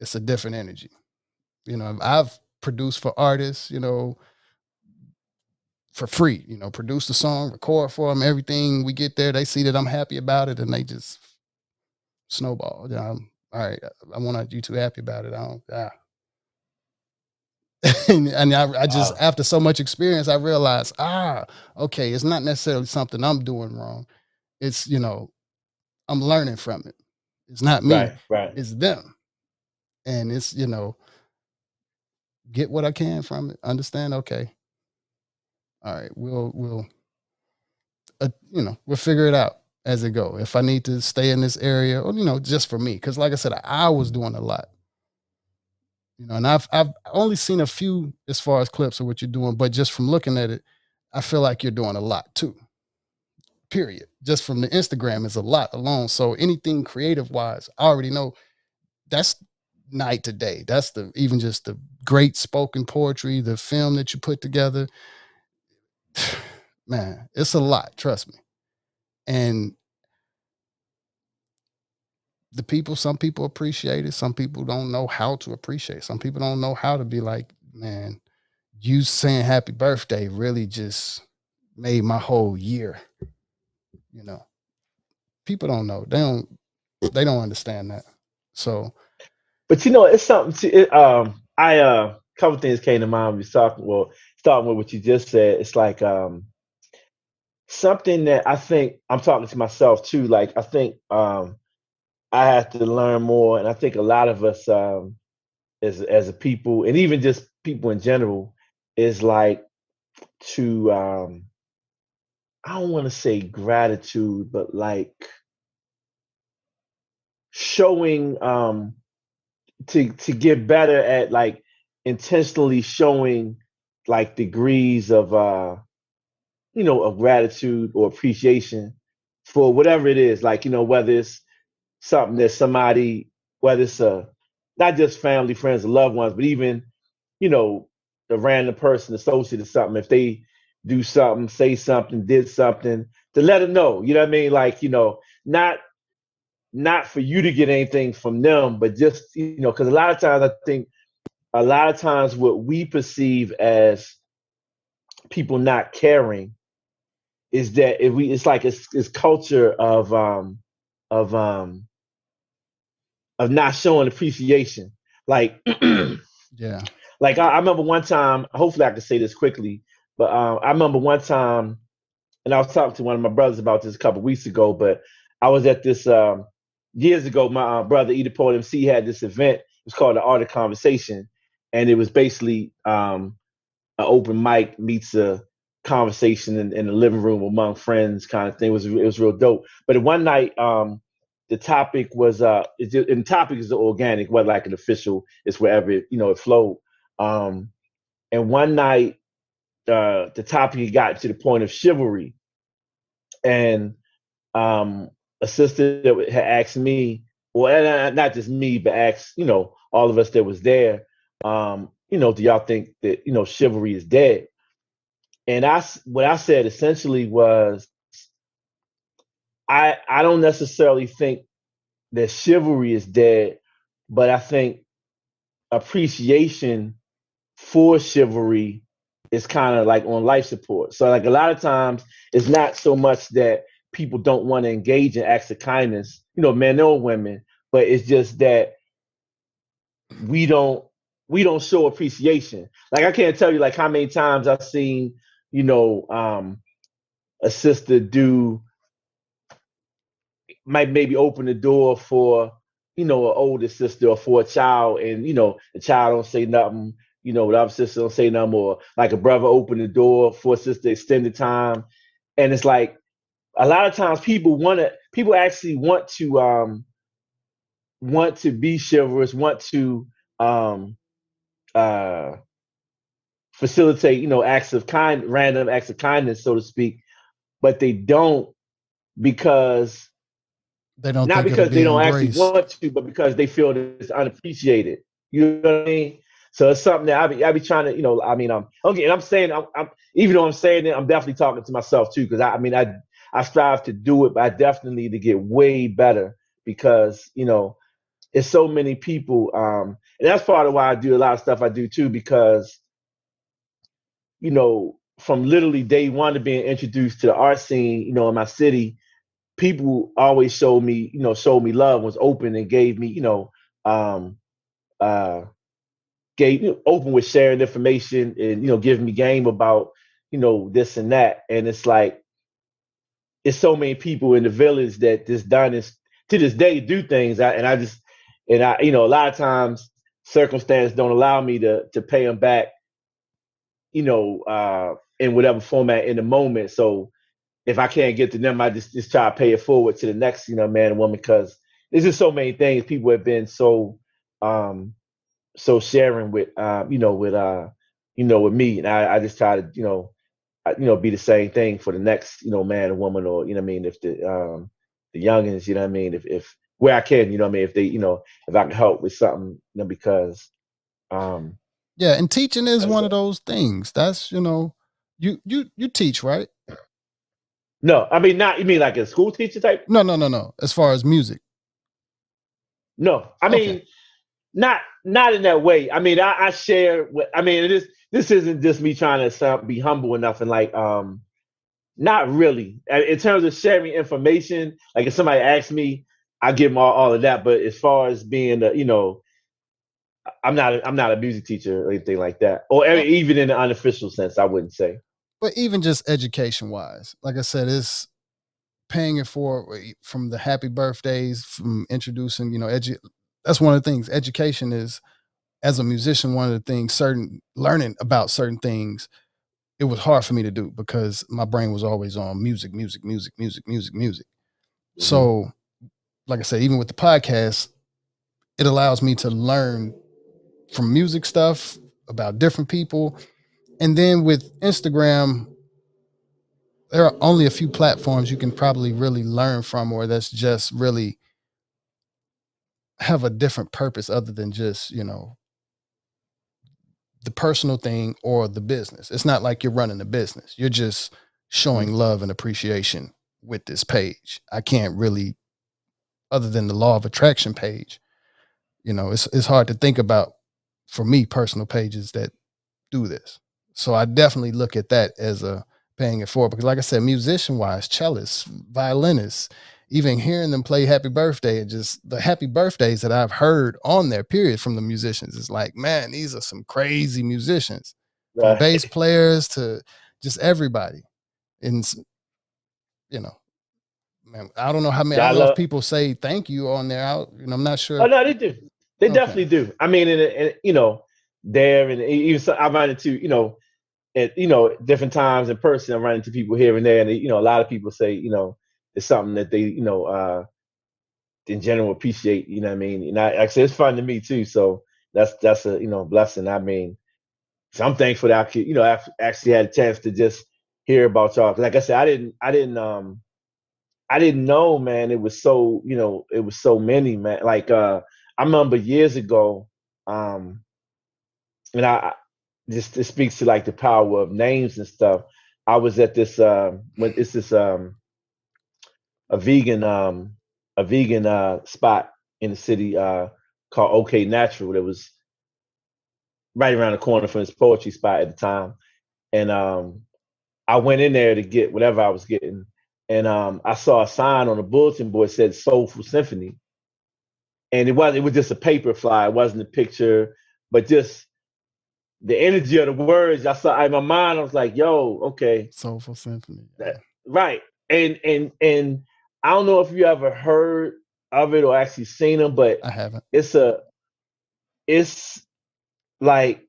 it's a different energy. You know, I've produced for artists, you know, for free, you know, produce the song, record for them, everything. We get there, they see that I'm happy about it, and they just snowball. You know, all right, I want you too happy about it. I don't, ah. And, and I, I just, wow. after so much experience, I realized, ah, okay, it's not necessarily something I'm doing wrong. It's, you know, I'm learning from it. It's not me. Right, right. It's them. And it's, you know, get what I can from it. Understand, okay. All right, we'll we'll uh, you know, we'll figure it out as it go. If I need to stay in this area, or you know, just for me, because like I said, I was doing a lot. You know, and I've I've only seen a few as far as clips of what you're doing, but just from looking at it, I feel like you're doing a lot too period. Just from the Instagram is a lot alone. So anything creative wise, I already know that's night to day. That's the even just the great spoken poetry, the film that you put together. Man, it's a lot, trust me. And the people, some people appreciate it, some people don't know how to appreciate. Some people don't know how to be like, man, you saying happy birthday really just made my whole year you know? People don't know. They don't they don't understand that. So but you know it's something to, it, um i uh couple things came to mind we talking well starting with what you just said. It's like um something that i think i'm talking to myself too like i think um i have to learn more and i think a lot of us um as as a people and even just people in general is like to um I don't want to say gratitude, but like showing um to to get better at like intentionally showing like degrees of uh you know of gratitude or appreciation for whatever it is. Like you know whether it's something that somebody whether it's a not just family friends loved ones but even you know the random person associated with something if they do something, say something, did something to let them know. You know what I mean? Like, you know, not not for you to get anything from them, but just, you know, because a lot of times I think a lot of times what we perceive as people not caring is that if we it's like it's, it's culture of um of um of not showing appreciation like yeah like I, I, remember one time hopefully i can say this quickly but um, I remember one time, and I was talking to one of my brothers about this a couple weeks ago. But I was at this um, years ago. My uh, brother Edipole MC had this event. It was called the Art of Conversation, and it was basically um, an open mic meets a conversation in, in, the living room among friends, kind of thing. It was it was real dope. But one night, um, the topic was uh, and the topic is organic, whether like an official, it's wherever it, you know it flowed. Um, and one night uh, the topic got to the point of chivalry, and um, a sister that had asked me, well, not just me, but asked you know all of us that was there, um, you know, do y'all think that you know chivalry is dead? And I, what I said essentially was, I I don't necessarily think that chivalry is dead, but I think appreciation for chivalry is kind of like on life support. So like a lot of times it's not so much that people don't want to engage in acts of kindness, you know, men or women, but it's just that we don't we don't show appreciation. Like I can't tell you like how many times I've seen, you know, um a sister do might maybe open the door for you know an older sister or for a child and you know the child don't say nothing you know, the other sister don't say nothing, more. Like a brother open the door for a sister extended time. And it's like a lot of times people want to people actually want to um want to be chivalrous, want to um, uh, facilitate, you know, acts of kind, random acts of kindness, so to speak, but they don't because they don't not because be they don't embraced. actually want to, but because they feel that it's unappreciated. You know what I mean? So it's something that I be I be trying to, you know, I mean, I'm okay, and I'm saying I'm, I'm even though I'm saying it, I'm definitely talking to myself too, because I, I mean I I strive to do it, but I definitely need to get way better because, you know, it's so many people. Um, and that's part of why I do a lot of stuff I do too, because, you know, from literally day one of being introduced to the art scene, you know, in my city, people always showed me, you know, showed me love, was open and gave me, you know, um, uh, gave you know, open with sharing information and you know giving me game about you know this and that, and it's like it's so many people in the village that this is to this day do things, I, and I just and I you know a lot of times circumstance don't allow me to to pay them back, you know, uh, in whatever format in the moment. So if I can't get to them, I just just try to pay it forward to the next, you know, man and woman because there's just so many things people have been so um so sharing with um you know with uh you know with me. And I, I just try to you know you know be the same thing for the next you know man or woman or you know I mean if the um the youngins you know I mean if if where I can you know I mean if they you know if I can help with something you know because um yeah and teaching is one of those things. That's you know you you you teach right no I mean not you mean like a school teacher type? No no no no. As far as music. No I mean okay. not not in that way. I mean I, I share with I mean it is this isn't just me trying to sound, be humble enough and like um not really. In terms of sharing information like if somebody asks me i give them all, all of that. But as far as being a, you know i'm not i'm not a music teacher or anything like that. Or even in an unofficial sense i wouldn't say but even just education wise like i said it's paying it for from the happy birthdays from introducing you know edu- that's one of the things education is as a musician, one of the things, certain learning about certain things, it was hard for me to do because my brain was always on music, music, music, music, music, music. Mm-hmm. So, like I said, even with the podcast, it allows me to learn from music stuff about different people. And then with Instagram, there are only a few platforms you can probably really learn from, or that's just really have a different purpose other than just, you know, the personal thing or the business. It's not like you're running a business. You're just showing mm-hmm. love and appreciation with this page. I can't really, other than the law of attraction page, you know, it's it's hard to think about for me personal pages that do this. So I definitely look at that as a paying it forward because, like I said, musician wise, cellists, violinists, even hearing them play happy birthday and just the happy birthdays that I've heard on there, period, from the musicians is like, man, these are some crazy musicians. Right. From bass players to just everybody. And you know, man, I don't know how many I, I love, people say thank you on there. I, you know, I'm not sure. Oh no, they do. They okay. definitely do. I mean, and, and you know, there and even so, I run into you know, at you know different times in person. I run into people here and there, and you know, a lot of people say you know, it's something that they, you know, uh, in general appreciate. You know what I mean? And I, actually, it's fun to me too. So that's that's a you know blessing. I mean, so I'm thankful that I could, you know, I actually had a chance to just hear about y'all. Like I said, I didn't, I didn't, um, I didn't know, man. It was so, you know, it was so many, man. Like uh, I remember years ago, um, and I just it speaks to like the power of names and stuff. I was at this uh, when it's this um a vegan um a vegan uh spot in the city uh called OK Natural that was right around the corner from this poetry spot at the time. And um I went in there to get whatever I was getting. And um I saw a sign on the bulletin board said Soulful Symphony. And it was it was just a paper fly, it wasn't a picture, but just the energy of the words I saw in my mind, I was like, yo, okay. Soulful Symphony. right. And and and I don't know if you ever heard of it or actually seen them, but I haven't. It's a, it's like,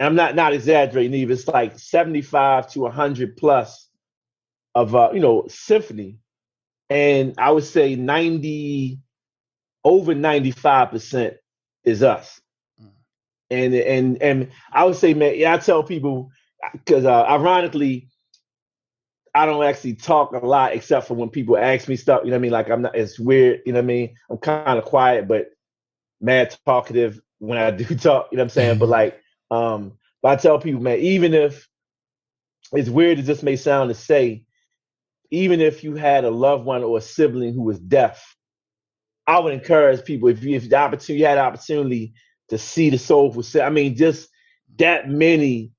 I'm not not exaggerating either. It's like 75 to 100 plus of uh, you know symphony, and I would say 90 over 95 percent is us. And and and I would say, man, yeah, I tell people because uh, ironically, I don't actually talk a lot except for when people ask me stuff. You know what I mean? Like I'm not. It's weird. You know what I mean? I'm kind of quiet, but mad talkative when I do talk. You know what I'm saying? but like, um, but I tell people, man, even if it's weird as this may sound to say, even if you had a loved one or a sibling who was deaf, I would encourage people if you if the opportunity you had opportunity to see the soulful. I mean, just that many.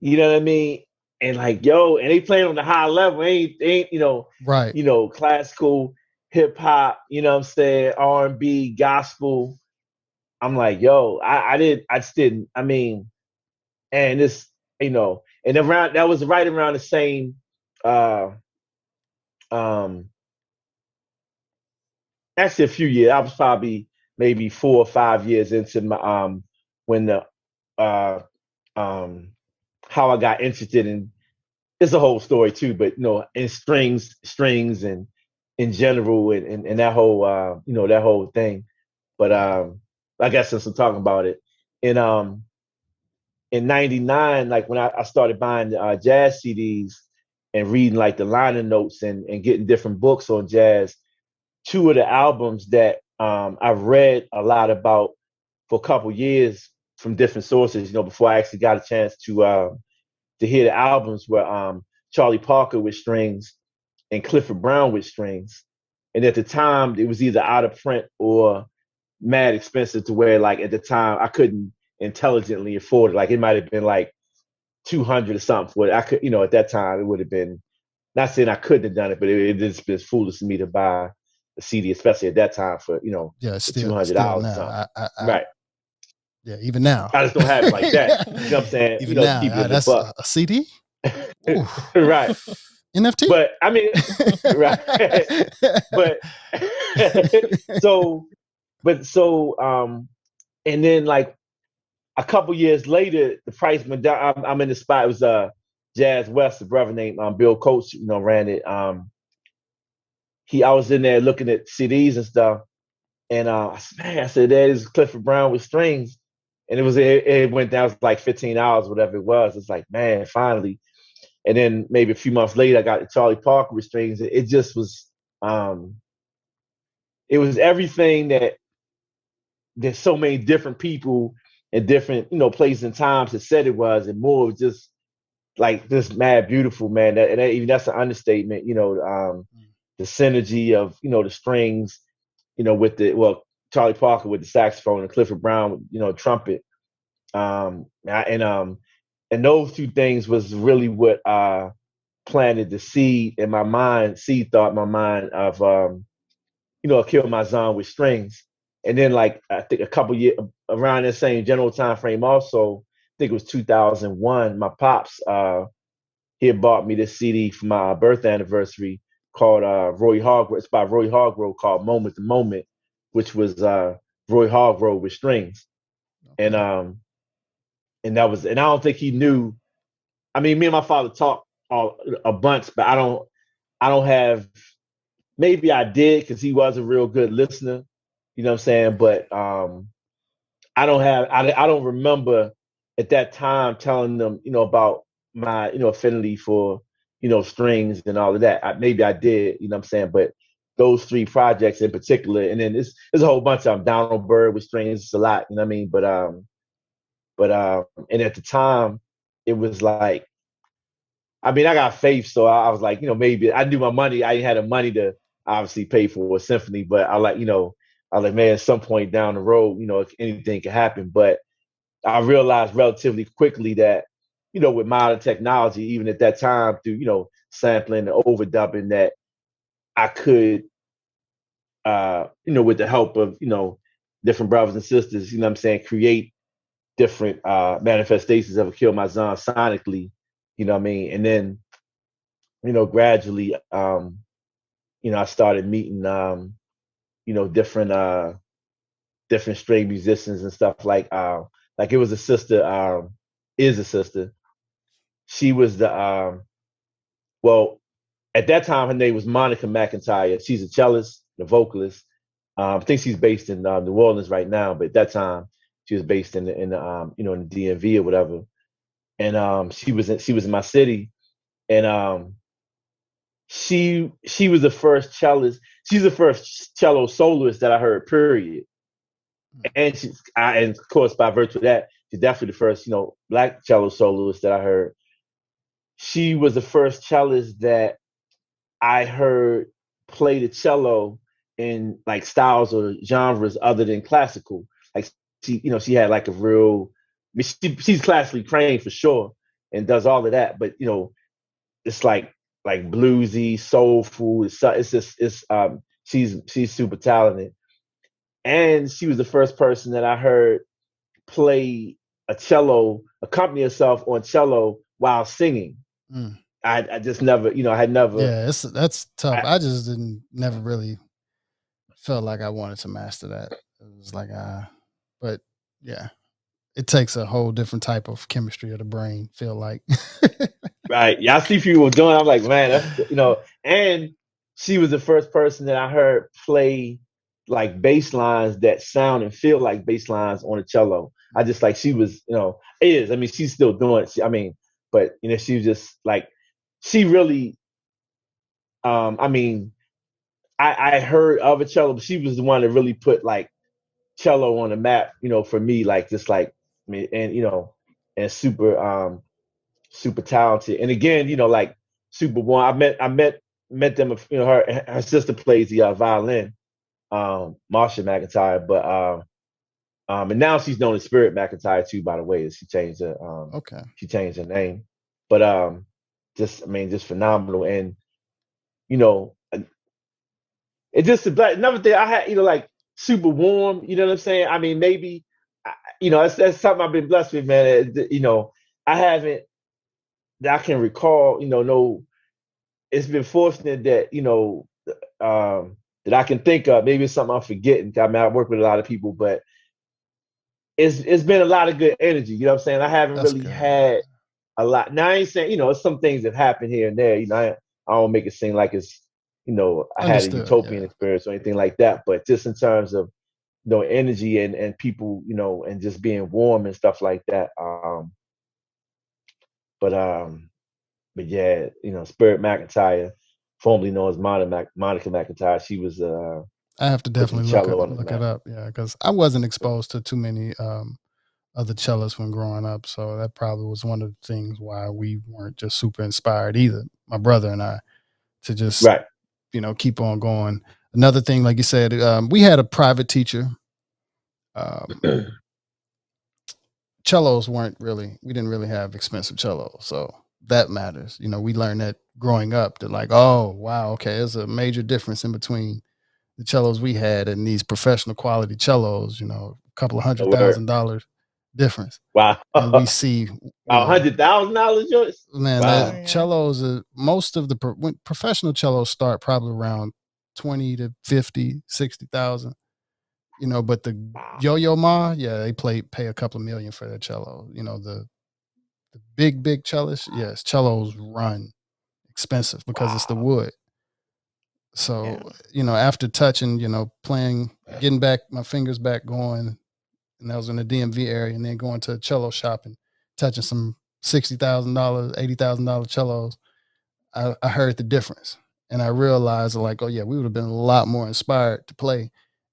You know what I mean? and like yo, and they playing on the high level, ain't ain't you know, right? You know, classical hip hop, you know what I'm saying, R and B, gospel. I'm like, yo, I, I did I just didn't, I mean, and this, you know, and around that was right around the same uh um actually a few years. I was probably maybe four or five years into my um when the uh um how I got interested in it's a whole story too, but you know, in strings, strings and in general and, and, and that whole uh, you know, that whole thing. But um I guess since I'm talking about it, in um in '99, like when I, I started buying uh, jazz CDs and reading like the liner notes and, and getting different books on jazz, two of the albums that um, I've read a lot about for a couple years from different sources, you know, before I actually got a chance to uh, to hear the albums where um, Charlie Parker with strings and Clifford Brown with strings. And at the time, it was either out of print or mad expensive to where, like, at the time, I couldn't intelligently afford it. Like, it might have been like 200 or something for it. I could, you know, at that time, it would have been, not saying I couldn't have done it, but it, it just been foolish for me to buy a CD, especially at that time for, you know, yeah, still, $200. I, I, I, right. Yeah, even now. I just don't have it like that. you know what I'm saying? Even you know, now, uh, that's a, a, CD? right. NFT? But I mean, right. but so, but so, um, and then like a couple years later, the price went down. I'm, I'm in the spot. It was uh Jazz West, a brother named um, Bill Coach, you know, ran it. Um, he, I was in there looking at CDs and stuff, and uh, I said, man, I said, that is Clifford Brown with strings and it was it, it went down like 15 hours, whatever it was. It's like, man, finally. And then maybe a few months later, I got Charlie Parker with strings. It, it just was, um, it was everything that there's so many different people in different, you know, places and times that said it was, and more just like this mad beautiful, man. That, and that, even that's an understatement, you know. Um, mm. The synergy of you know the strings, you know, with the well, Charlie Parker with the saxophone and Clifford Brown, with you know, trumpet. Um, and um, and those two things was really what uh planted the seed in my mind, seed thought my mind of um, you know, Akil Mizan with strings. And then like I think a couple years around the same general time frame also, I think it was 2001, my pops uh he had bought me this CD for my birth anniversary called uh Roy Hargrove. It's by Roy Hargrove called Moment to Moment which was uh, Roy Hargrove with strings, okay. and um, and that was, and I don't think he knew. I mean, me and my father talked all, a bunch, but I don't, I don't have. Maybe I did because he was a real good listener. You know what I'm saying? But um, I don't have. I I don't remember at that time telling them, you know, about my, you know, affinity for, you know, strings and all of that. I, maybe I did, you know what I'm saying? But those three projects in particular. And then there's there's a whole bunch of them. Donald Byrd with strings, it's a lot, you know what I mean? But um, but um, and at the time, it was like, I mean, I got faith, so I, I was like, you know, maybe I knew my money. I had the money to obviously pay for a symphony, but I like, you know, I like, man, at some point down the road, you know, anything can happen. But I realized relatively quickly that, you know, with modern technology, even at that time, through you know sampling and overdubbing, that I could, uh, you know, with the help of, you know, different brothers and sisters, you know I'm saying, create different uh, manifestations of a Akil Mizan sonically, you know what I mean? And then, you know, gradually, um, you know, I started meeting, um, you know, different, uh, different string musicians and stuff like, uh, like it was a sister, um, is a sister. She was the, um, well, at that time her name was Monica McIntyre. She's a cellist, the vocalist. Um, I think she's based in uh, New Orleans right now, but at that time she was based in the, in the um, you know in the DMV or whatever. And um, she was in, she was in my city, and um, she she was the first cellist. She's the first cello soloist that I heard. Period. And she's I, and of course by virtue of that, she's definitely the first you know black cello soloist that I heard. She was the first cellist that I heard play the cello in like styles or genres other than classical. Like she, you know, she had like a real. I mean, she, she's classically trained for sure and does all of that, but you know, it's like like bluesy, soulful. It's it's just it's um she's she's super talented, and she was the first person that I heard play a cello, accompany herself on cello while singing. Mm. I, I just never, you know, I had never. Yeah, it's that's tough. I, I just didn't never really felt like I wanted to master that. It was like, ah, uh, but yeah, it takes a whole different type of chemistry of the brain. Feel like, right? Yeah, I see people doing. I'm like, man, that's you know, and she was the first person that I heard play like bass lines that sound and feel like bass lines on a cello. I just like she was, you know, is. I mean, she's still doing it. She, I mean, but you know, she was just like she really. Um, I mean, I, I heard of a cello, but she was the one that really put like cello on the map, you know, for me, like just like I mean, and you know, and super um super talented. And again, you know, like super one. I met I met met them, you know, her her sister plays the uh, violin, um, Marsha McIntyre, but um um and now she's known as Spirit McIntyre too, by the way. She changed her um okay. She changed her name. But um just I mean just phenomenal and you know it's just a black. Another thing I had, you know, like super warm. You know what I'm saying? I mean, maybe, you know, that's, that's something I've been blessed with, man. You know, I haven't that I can recall. You know, no, it's been fortunate that you know um, that I can think of. Maybe it's something I'm forgetting. I mean, I work with a lot of people, but it's it's been a lot of good energy. You know what I'm saying? I haven't That's really good. had a lot. Now I ain't saying you know some things have happened here and there. You know, I, I don't make it seem like it's you know, I Understood, had a utopian yeah. experience or anything like that. But just in terms of you know energy and and people, you know, and just being warm and stuff like that. Um, but um, but yeah, you know, Spirit McIntyre, formerly known as Monica, Monica McIntyre, she was uh I have to definitely look, it, look it up. Yeah, because I wasn't exposed to too many um, other cellists when growing up, so that probably was one of the things why we weren't just super inspired either. My brother and I to just right you know keep on going. Another thing, like you said, um, we had a private teacher. Um, cellos weren't really we didn't really have expensive cellos, so that matters. You know, we learned that growing up. That like, oh wow, okay, there's a major difference in between the cellos we had and these professional quality cellos. You know, a couple of hundred thousand dollars difference. Wow. and we see a hundred thousand dollars, Joyce. Man, wow. that cellos, uh, most of the when professional cellos start probably around twenty to 50, 60,000. You know, but the wow. Yo Yo Ma, yeah, they play pay a couple of million for their cello. You know, the the big big cellos, yes, cellos run expensive because wow. it's the wood. So, yeah. you know, after touching, you know, playing, getting back my fingers back going, and that was in the DMV area, and then going to a cello shop and touching some sixty thousand dollars, eighty thousand dollar cellos, I, I heard the difference, and I realized like, oh yeah, we would have been a lot more inspired to play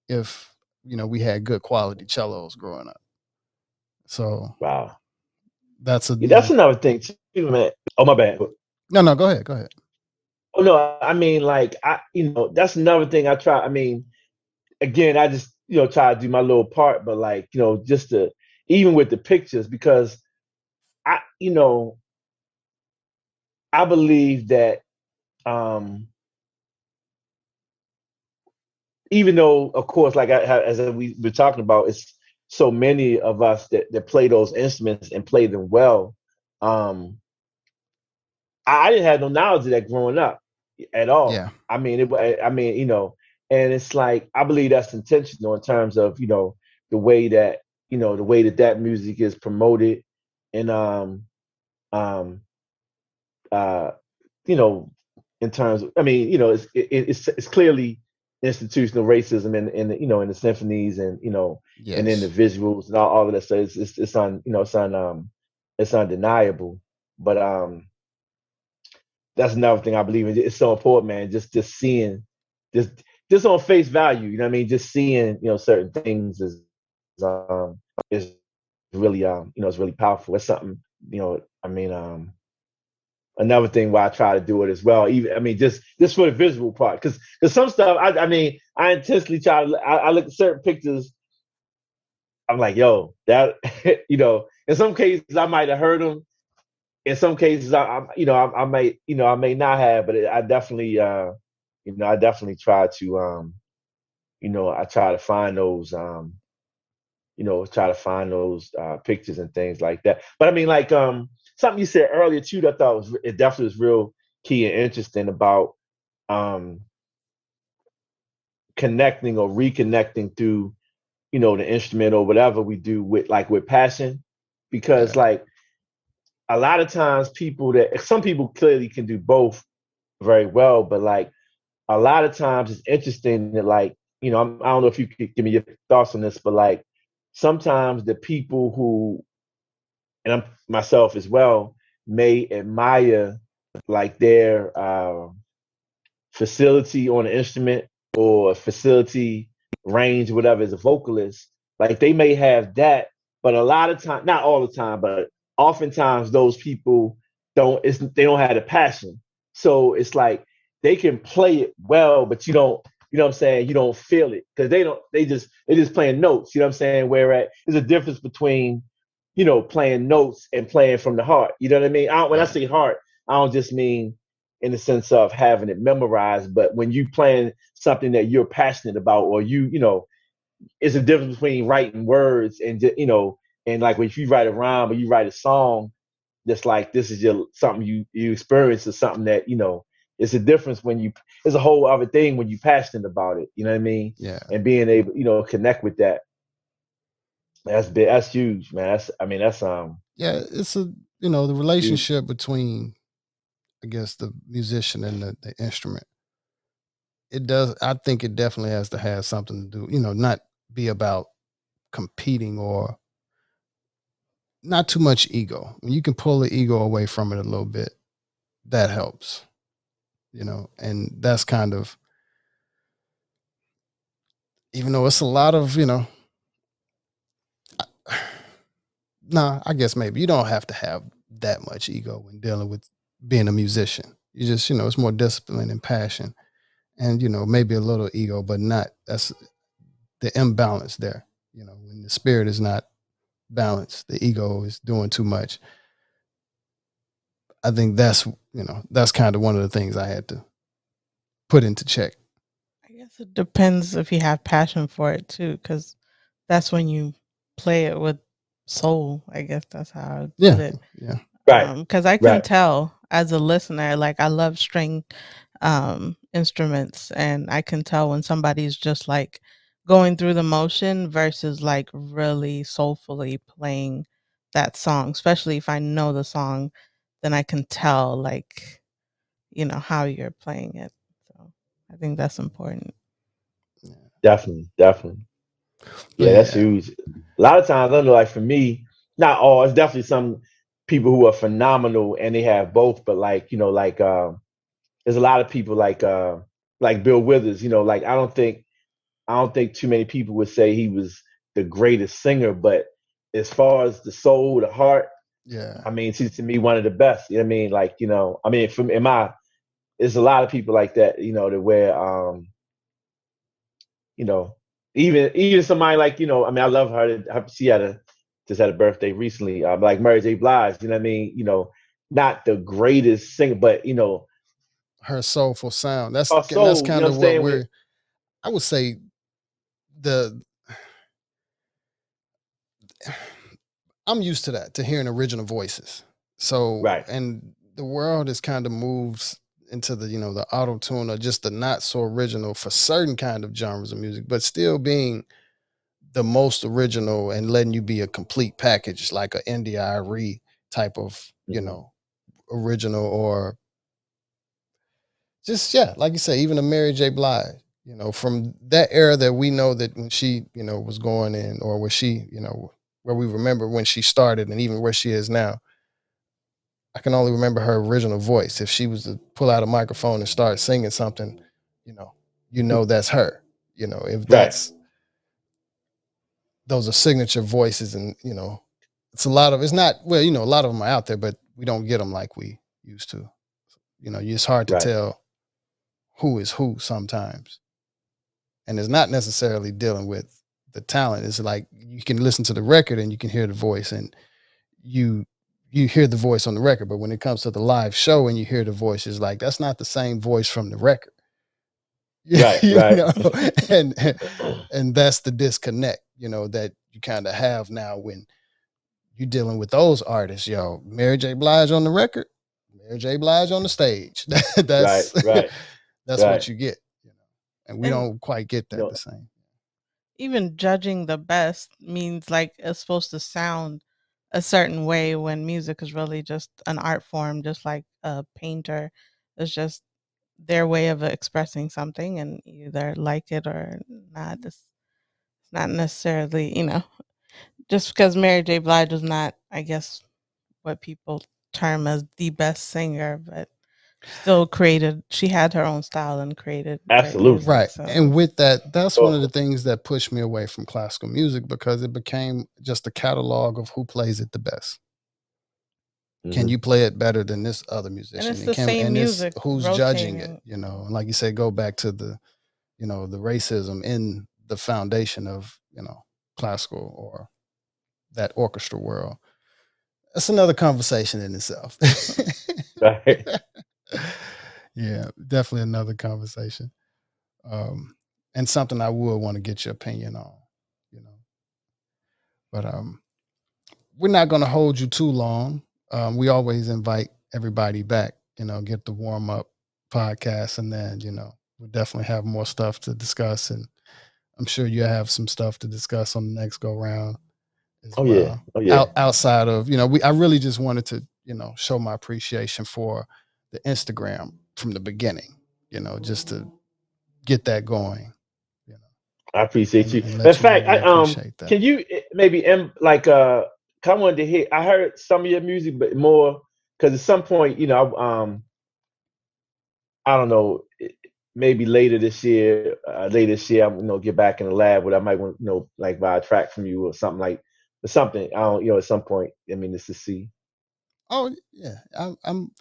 if you know we had good quality cellos growing up. So wow, that's a yeah, that's another thing too, man. Oh my bad. No, no, go ahead, go ahead. Oh no, I mean like I, you know, that's another thing I try. I mean, again, I just you know, try to do my little part, but like, you know, just to even with the pictures, because I, you know, I believe that um even though, of course, like I, as we were talking about, it's so many of us that, that play those instruments and play them well. Um, I, I didn't have no knowledge of that growing up at all. Yeah. I mean, it. I mean, you know, and it's like I believe that's intentional in terms of you know the way that you know the way that that music is promoted and um um uh you know in terms of I mean you know it's it, it's it's clearly institutional racism in in the, you know in the symphonies and you know and in the visuals and all, all of that stuff. It's it's, it's on you know it's on um it's undeniable. But um that's another thing I believe in. It's so important, man. Just just seeing just just on face value, you know what I mean? Just seeing, you know, certain things is um is really um, you know, it's really powerful. It's something, you know, I mean, um another thing why I try to do it as well. Even I mean, just just for the visual part, because because some stuff I I mean I intentionally try to I, I look at certain pictures. I'm like, yo, that you know. In some cases, I might have heard them. In some cases, I, I you know I, I may you know I may not have, but it, I definitely uh you know I definitely try to um you know I try to find those um you know try to find those uh pictures and things like that. But I mean like um something you said earlier too that I thought was it definitely was real key and interesting about um connecting or reconnecting through you know the instrument or whatever we do with like with passion because Yeah. like a lot of times people that some people clearly can do both very well but like a lot of times it's interesting that like you know I'm, i don't know if you could give me your thoughts on this but like sometimes the people who and i'm myself as well may admire like their uh, facility on an instrument or facility range, whatever, as a vocalist, like they may have that, but a lot of time, not all the time, but oftentimes those people don't. It's they don't have the passion, so it's like they can play it well, but you don't. You know what I'm saying? You don't feel it because they don't. They just they just playing notes. You know what I'm saying? Whereas there's a difference between you know playing notes and playing from the heart. You know what I mean? I don't, when I say heart, I don't just mean in the sense of having it memorized, but when you playing something that you're passionate about, or you, you know, it's a difference between writing words and you know, and like when you write a rhyme or you write a song, that's like this is your something you you experience or something that you know. It's a difference when you. It's a whole other thing when you're passionate about it. You know what I mean? Yeah. And being able, you know, connect with that. That's big. That's huge, man. That's. I mean, that's um Yeah. It's a you know the huge. relationship between I guess the musician and the, the instrument. It does. I think it definitely has to have something to do. You know, not be about competing or not too much ego. When you can pull the ego away from it a little bit, that helps. You know, and that's kind of even though it's a lot of you know. Nah, I guess maybe you don't have to have that much ego when dealing with being a musician. You just, you know, it's more discipline and passion, and you know, maybe a little ego, but not. That's the imbalance there. You know, when the spirit is not balanced, the ego is doing too much. I think that's you know that's kind of one of the things I had to put into check. I guess it depends if you have passion for it too, because that's when you play it with soul. I guess that's how I would put Yeah, it. yeah, right, Because I can right. tell as a listener, like I love string um, instruments, and I can tell when somebody's just like going through the motion versus like really soulfully playing that song. Especially if I know the song, then I can tell like you know how you're playing it. So I think that's important. Definitely, definitely. But Yeah, that's huge. A lot of times, I know, like for me, not all. It's definitely some people who are phenomenal and they have both. But like you know, like um, there's a lot of people like uh, like Bill Withers. You know, like I don't think I don't think too many people would say he was the greatest singer, but as far as the soul, the heart, yeah, I mean, he's to me one of the best. You know what I mean? Like you know, I mean, from in my, there's a lot of people like that. You know, that where um, you know, even even somebody like you know, I mean, I love her. her- She had a just had a birthday recently, um, like Mary J. Blige. You know what I mean? You know, not the greatest singer, but you know, her soulful sound. That's and that's soul. You kind know of what what we're. I would say the. I'm used to that to hearing original voices. So right, and the world has kind of moves into the you know the auto tune or just the not so original for certain kind of genres of music, but still being the most original and letting you be a complete package like a NDIRE type of you hmm know original or just yeah like you say even a Mary J Blige you know, from that era that we know that when she, you know, was going in or where she, you know, where we remember when she started and even where she is now. I can only remember her original voice. If she was to pull out a microphone and start singing something, you know, you know that's her. You know, if that's right. those are signature voices, and you know, it's a lot of it's not well, you know, a lot of them are out there, but we don't get them like we used to. You know, it's hard to right. tell who is who sometimes, and it's not necessarily dealing with the talent. It's like you can listen to the record and you can hear the voice, and you you hear the voice on the record, but when it comes to the live show and you hear the voice, it's like that's not the same voice from the record. Right, right. Know? and and that's the disconnect, you know, that you kind of have now when you're dealing with those artists. Yo, Mary J. Blige on the record, Mary J. Blige on the stage. that's right, right. that's right. what you get, you. And we and, don't quite get that the same. Even judging the best means like it's supposed to sound a certain way when music is really just an art form, just like a painter. It's just their way of expressing something, and either like it or not. Mm-hmm. It's not necessarily, you know, just because Mary J. Blige was not, I guess, what people term as the best singer, but still created she had her own style and created absolutely. music, right. so. and with that that's one of the things that pushed me away from classical music because it became just a catalog of who plays it the best. Mm-hmm. can you play it better than this other musician? and it's the can, same music who's rotating. judging it you know? And like you say go back to the you know the racism in the foundation of you know classical or that orchestra world. That's another conversation in itself. Right yeah, definitely another conversation. Um, and something I would want to get your opinion on, you know. But um, we're not going to hold you too long. Um, we always invite everybody back, you know, get the warm up podcast, and then you know we'll definitely have more stuff to discuss, and I'm sure you have some stuff to discuss on the next go round. oh well. yeah, oh yeah. Out, outside of you know, we I really just wanted to you know show my appreciation for the Instagram from the beginning, you know, just to get that going. You know, I appreciate you. In fact, I, um, that. can you eh, maybe like uh, I wanted to hear. I heard some of your music, but more because at some point, you know, um, I don't know, eh, maybe later this year, uh, later this year, I'm you know get back in the lab, but I might want you know like buy a track from you or something like or something. I don't, you know, at some point. I mean, this to see. Oh yeah, I, I'm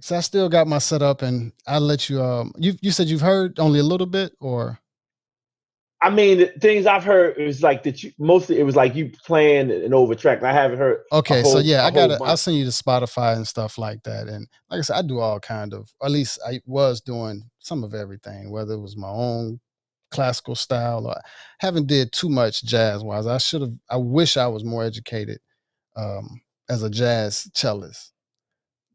so I still got my setup, and I'll let you. Um, you you said you've heard only a little bit, or I mean, the things I've heard is like that. You, mostly, it was like you playing an over track. I haven't heard. Okay, whole, so yeah, I got. I'll send you to Spotify and stuff like that. And like I said, I do all kind of. at least I was doing some of everything, whether it was my own classical style or haven't did too much jazz wise. I should have. I wish I was more educated um, as a jazz cellist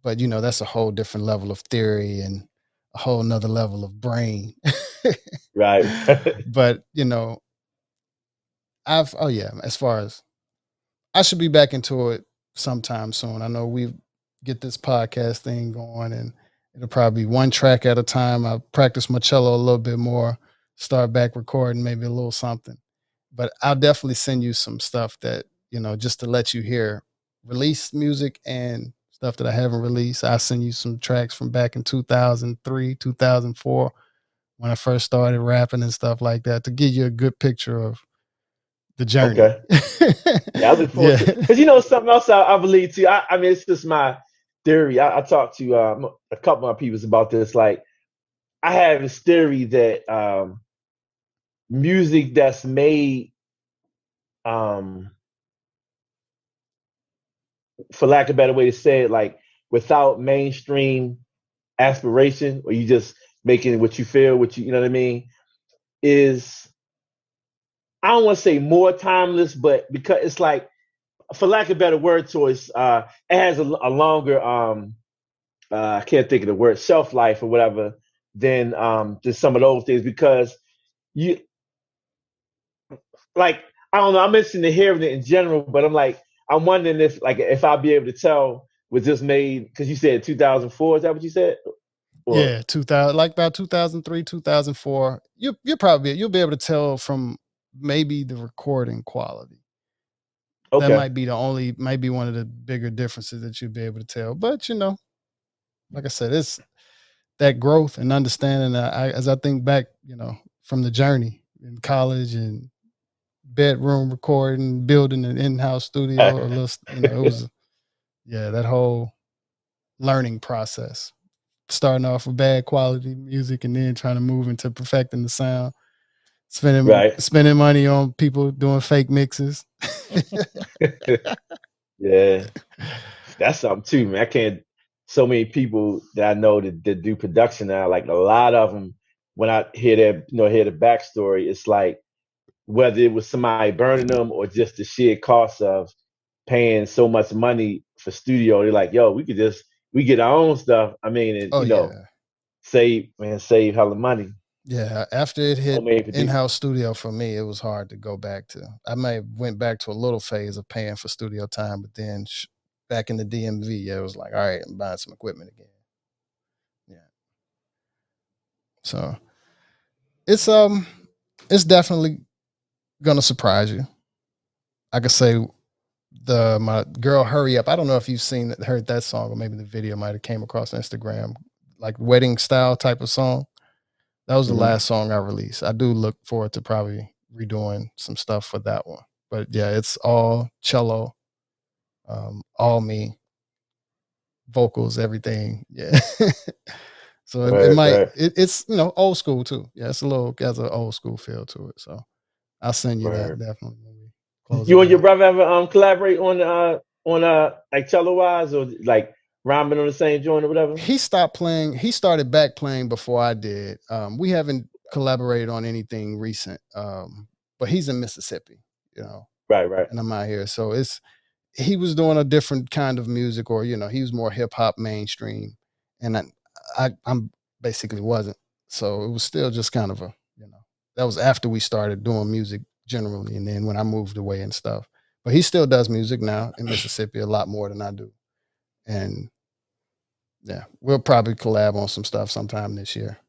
but you know that's a whole different level of theory and a whole nother level of brain. Right. But you know i've oh yeah as far as i should be back into it sometime soon. I know we get this podcast thing going and it'll probably be one track at a time. I practice my cello a little bit more start back recording maybe a little something. But i'll definitely send you some stuff that you know just to let you hear release music and stuff that I haven't released. I'll send you some tracks from back in 2003, 2004, when I first started rapping and stuff like that to give you a good picture of the journey. Okay. yeah, I look forward yeah. Because you know something else I, I believe too. I, I, mean, it's just my theory. I, I talked to um, a couple of people about this. Like, I have this theory that um, music that's made um, for lack of a better way to say it, like without mainstream aspiration, or you just making what you feel, what you you know what I mean, is I don't want to say more timeless, but because it's like, for lack of better word choice, uh, it has a, a longer um, uh, I can't think of the word shelf life or whatever than um, just some of those things because you like I don't know. I'm interested in hearing it in general, but I'm like I'm wondering if like if I'll be able to tell was this made because you said 2004 is that what you said Or- yeah, two thousand, like about two thousand three, two thousand four. You you probably you'll be able to tell from maybe the recording quality. Okay. That might be the only, might be one of the bigger differences that you'll be able to tell. But you know, like I said, it's that growth and understanding. I, as I think back, you know, from the journey in college and bedroom recording, building an in-house studio, or little, you know, it was, yeah, that whole learning process. Starting off with bad quality music and then trying to move into perfecting the sound. Spending Right. spending money on people doing fake mixes. Yeah, that's something too, man. I can't. So many people that I know that, that do production now, like a lot of them, when I hear their, you know, hear the backstory, it's like whether it was somebody burning them or just the sheer cost of paying so much money for studio. They're like, yo, we could just we get our own stuff. I mean, and, Oh you know, yeah. save man, save hella money. Yeah, after it hit in-house studio for me, it was hard to go back to. I may have went back to a little phase of paying for studio time, but then sh- back in the DMV, yeah, it was like, all right, I'm buying some equipment again. Yeah. So it's um, it's definitely gonna surprise you. I could say the my girl hurry up. I don't know if you've seen that, heard that song, or maybe the video might have came across Instagram, like wedding style type of song. That was the Mhm. last song I released. I do look forward to probably redoing some stuff for that one. But yeah, it's all cello, um, all me, vocals, everything. Yeah. so it, it might right. it, it's you know old school too. Yeah, it's a little has an old school feel to it. So I'll send you that definitely when we close. You and your brother ever um collaborate on uh on uh like cello wise or like rhyming on the same joint or whatever? he stopped playing he started back playing before i did um we haven't collaborated on anything recent um but he's in mississippi you know Right, right. and i'm out here so it's he was doing a different kind of music or you know he was more hip-hop mainstream and i, I i'm basically wasn't so it was still just kind of a that was after we started doing music generally and then when i moved away and stuff but he still does music now in mississippi a lot more than i do and yeah, we'll probably collab on some stuff sometime this year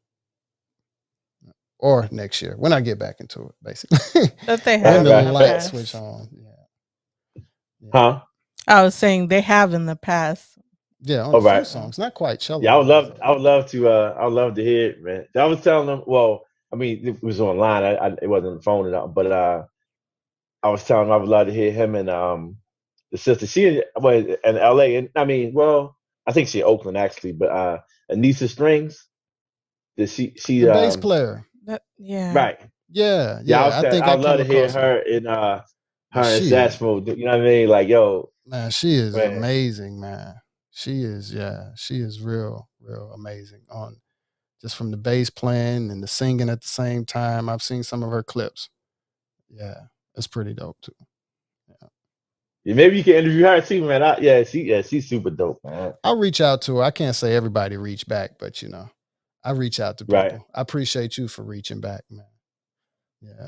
or next year when I get back into it, basically. That they have when the right, lights switch on. Yeah, Huh? I was saying they have in the past. yeah, on Oh, a few right. songs, not quite cello. Yeah, I would love though. I would love to uh I would love to hear it, man. I was telling them well, I mean it was online. I, I it wasn't on the phone and all, but uh I was telling them I would love to hear him and um the sister she in well in LA and I mean, well, I think she in Oakland actually, but uh Anissa Strings. Did she she the bass um, player. That yeah. right. Yeah, Yeah, yeah. I, was I think I'd I love to hear her in uh her and She Sash is- You know what I mean? Like, yo, Man, she is Man. amazing, man. She is, yeah, she is real, real amazing on just from the bass playing and the singing at the same time. I've seen some of her clips. Yeah, it's pretty dope too. Yeah. Maybe you can interview her too, man. I, yeah, she yeah, she's super dope, man. I'll reach out to her. I can't say everybody reach back, but you know, I reach out to people. Right. I appreciate you for reaching back, man. Yeah,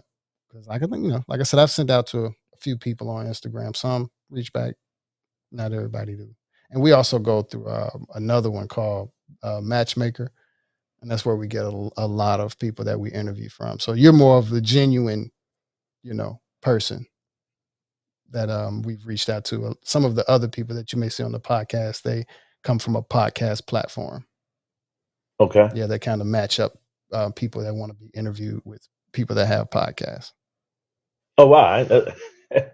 because like I think you know, like I said, I've sent out to a few people on Instagram. Some reach back, not everybody do. And we also go through uh, another one called uh, Matchmaker, and that's where we get a, a lot of people that we interview from. So you're more of the genuine, you know, person that um, we've reached out to. Uh, Some of the other people that you may see on the podcast, they come from a podcast platform. Okay. Yeah, they kind of match up uh, people that want to be interviewed with people that have podcasts. Oh wow. Uh,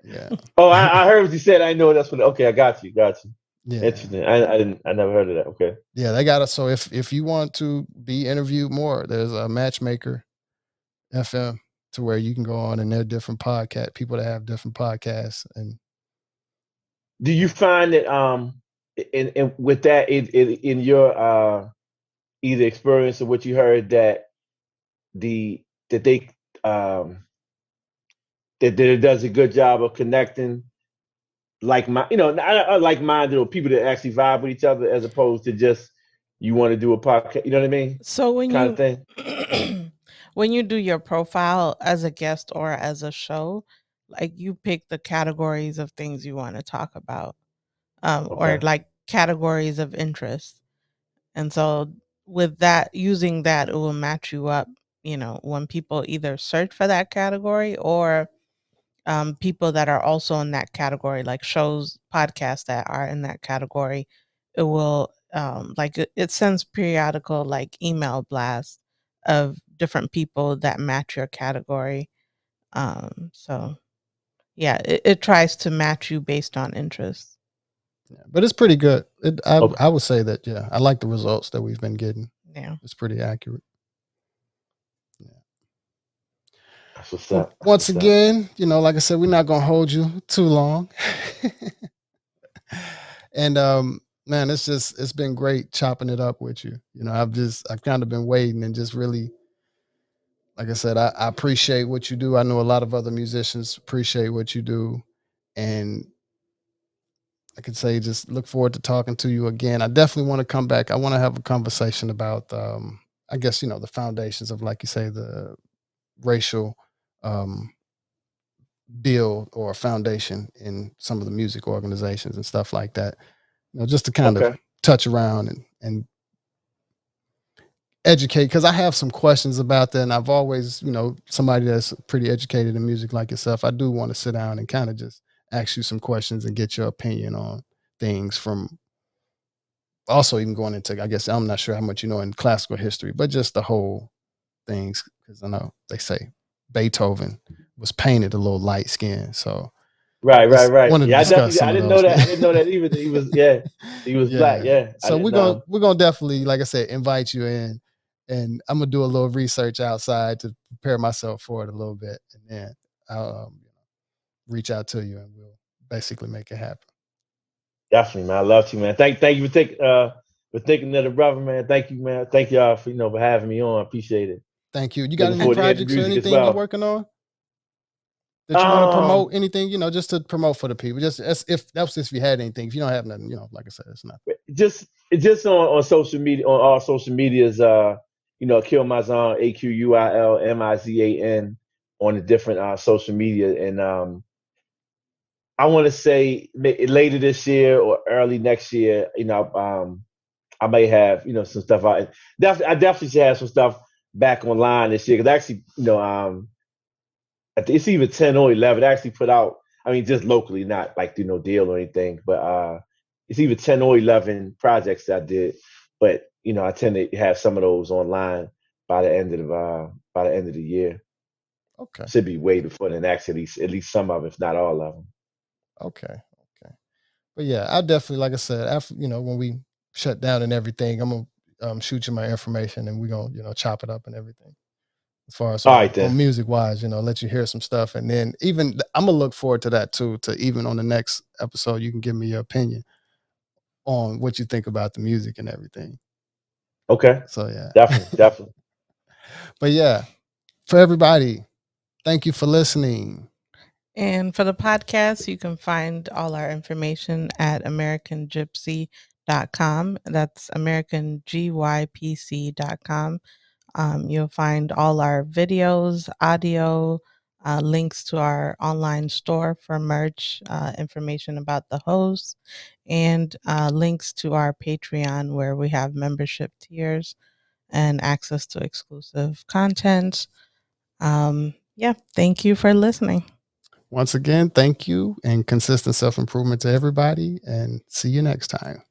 Yeah, oh, I, I heard what you said. I know that's what. Okay, I got you. Got you. Yeah, Interesting. I, I didn't. I never heard of that. Okay. yeah. They got us. So if if you want to be interviewed more, there's a Matchmaker FM to where you can go on and there are different podcast people that have different podcasts and Do you find that um in, in with that in, in in your uh either experience or what you heard that the that they um that, that it does a good job of connecting like my you know like minded or people that actually vibe with each other as opposed to just you want to do a podcast you know what I mean? So when kind you of thing. when you do your profile as a guest or as a show, like you pick the categories of things you want to talk about, um, or like categories of interest. And so with that using that it will match you up you know when people either search for that category or um, people that are also in that category like shows podcasts that are in that category it will um, like it, it sends periodical like email blasts of different people that match your category um, so yeah it, it tries to match you based on interest Yeah, but it's pretty good. It, I Okay. I would say that yeah, I like the results that we've been getting. yeah It's pretty accurate. That's what's up. That's once what's up. again, you know, like I said, we're not gonna hold you too long. and um, man, it's just it's been great chopping it up with you. You know, I've just I've kind of been waiting and just really, like I said, I, I appreciate what you do. I know a lot of other musicians appreciate what you do, and I could say just look forward to talking to you again. I definitely want to come back. I want to have a conversation about, um, I guess you know, the foundations of, like you say, the racial um, build or foundation in some of the music organizations and stuff like that. You know, just to kind of touch around and and educate because I have some questions about that, and I've always, you know, somebody that's pretty educated in music like yourself. I do want to sit down and kind of just ask you some questions and get your opinion on things from. Also, even going into, I guess I'm not sure how much you know in classical history, but just the whole things because I know they say Beethoven was painted a little light skin. so Right, right, right. Yeah, I definitely. I didn't know that. I didn't know that either. He was. Yeah, he was black. Yeah. So we're know. gonna we're gonna definitely, like I said, invite you in, and I'm gonna do a little research outside to prepare myself for it a little bit, and then I'll um, reach out to you, and we'll basically make it happen. Definitely, man. I love you, man. Thank, thank you for taking, uh, for thinking of the brother, man. Thank you, man. Thank y'all for you know for having me on. I appreciate it. Thank you. You got any forward to hearing the projects or anything you're working on that you want to Um, promote? Anything you know, just to promote for the people. Just as if that's if you had anything. If you don't have nothing, you know, like I said, it's not. just just on, on social media on all social medias uh you know kill my mazan a q u i l m i z a n on the different uh social media and um i want to say later this year or early next year you know um i may have you know some stuff out definitely i definitely should have some stuff back online this year because actually you know um it's even 10 or 11 I actually put out i mean just locally not like do no deal or anything but uh it's either 10 or 11 projects that I did, but you know, I tend to have some of those online by the end of the uh, by the end of the year. Okay. Should be way before the next, at least at least some of them, if not all of them. Okay. Okay. But yeah, I definitely, like I said, after you know, when we shut down and everything, I'm gonna um, shoot you my information and we're gonna, you know, chop it up and everything. As far as All on, right, then. on music wise, you know, let you hear some stuff. And then even I'm gonna look forward to that too, to even on the next episode, you can give me your opinion on what you think about the music and everything. Okay, So yeah. definitely, definitely. But yeah, for everybody, thank you for listening. And for the podcast, you can find all our information at AmericanGypsy.com. That's AmericanGYPC.com. Um, you'll find all our videos, audio, uh, links to our online store for merch, uh, information about the hosts, and uh, links to our Patreon where we have membership tiers and access to exclusive content. Um, yeah, thank you for listening. Once again, thank you and consistent self improvement to everybody, and see you next time.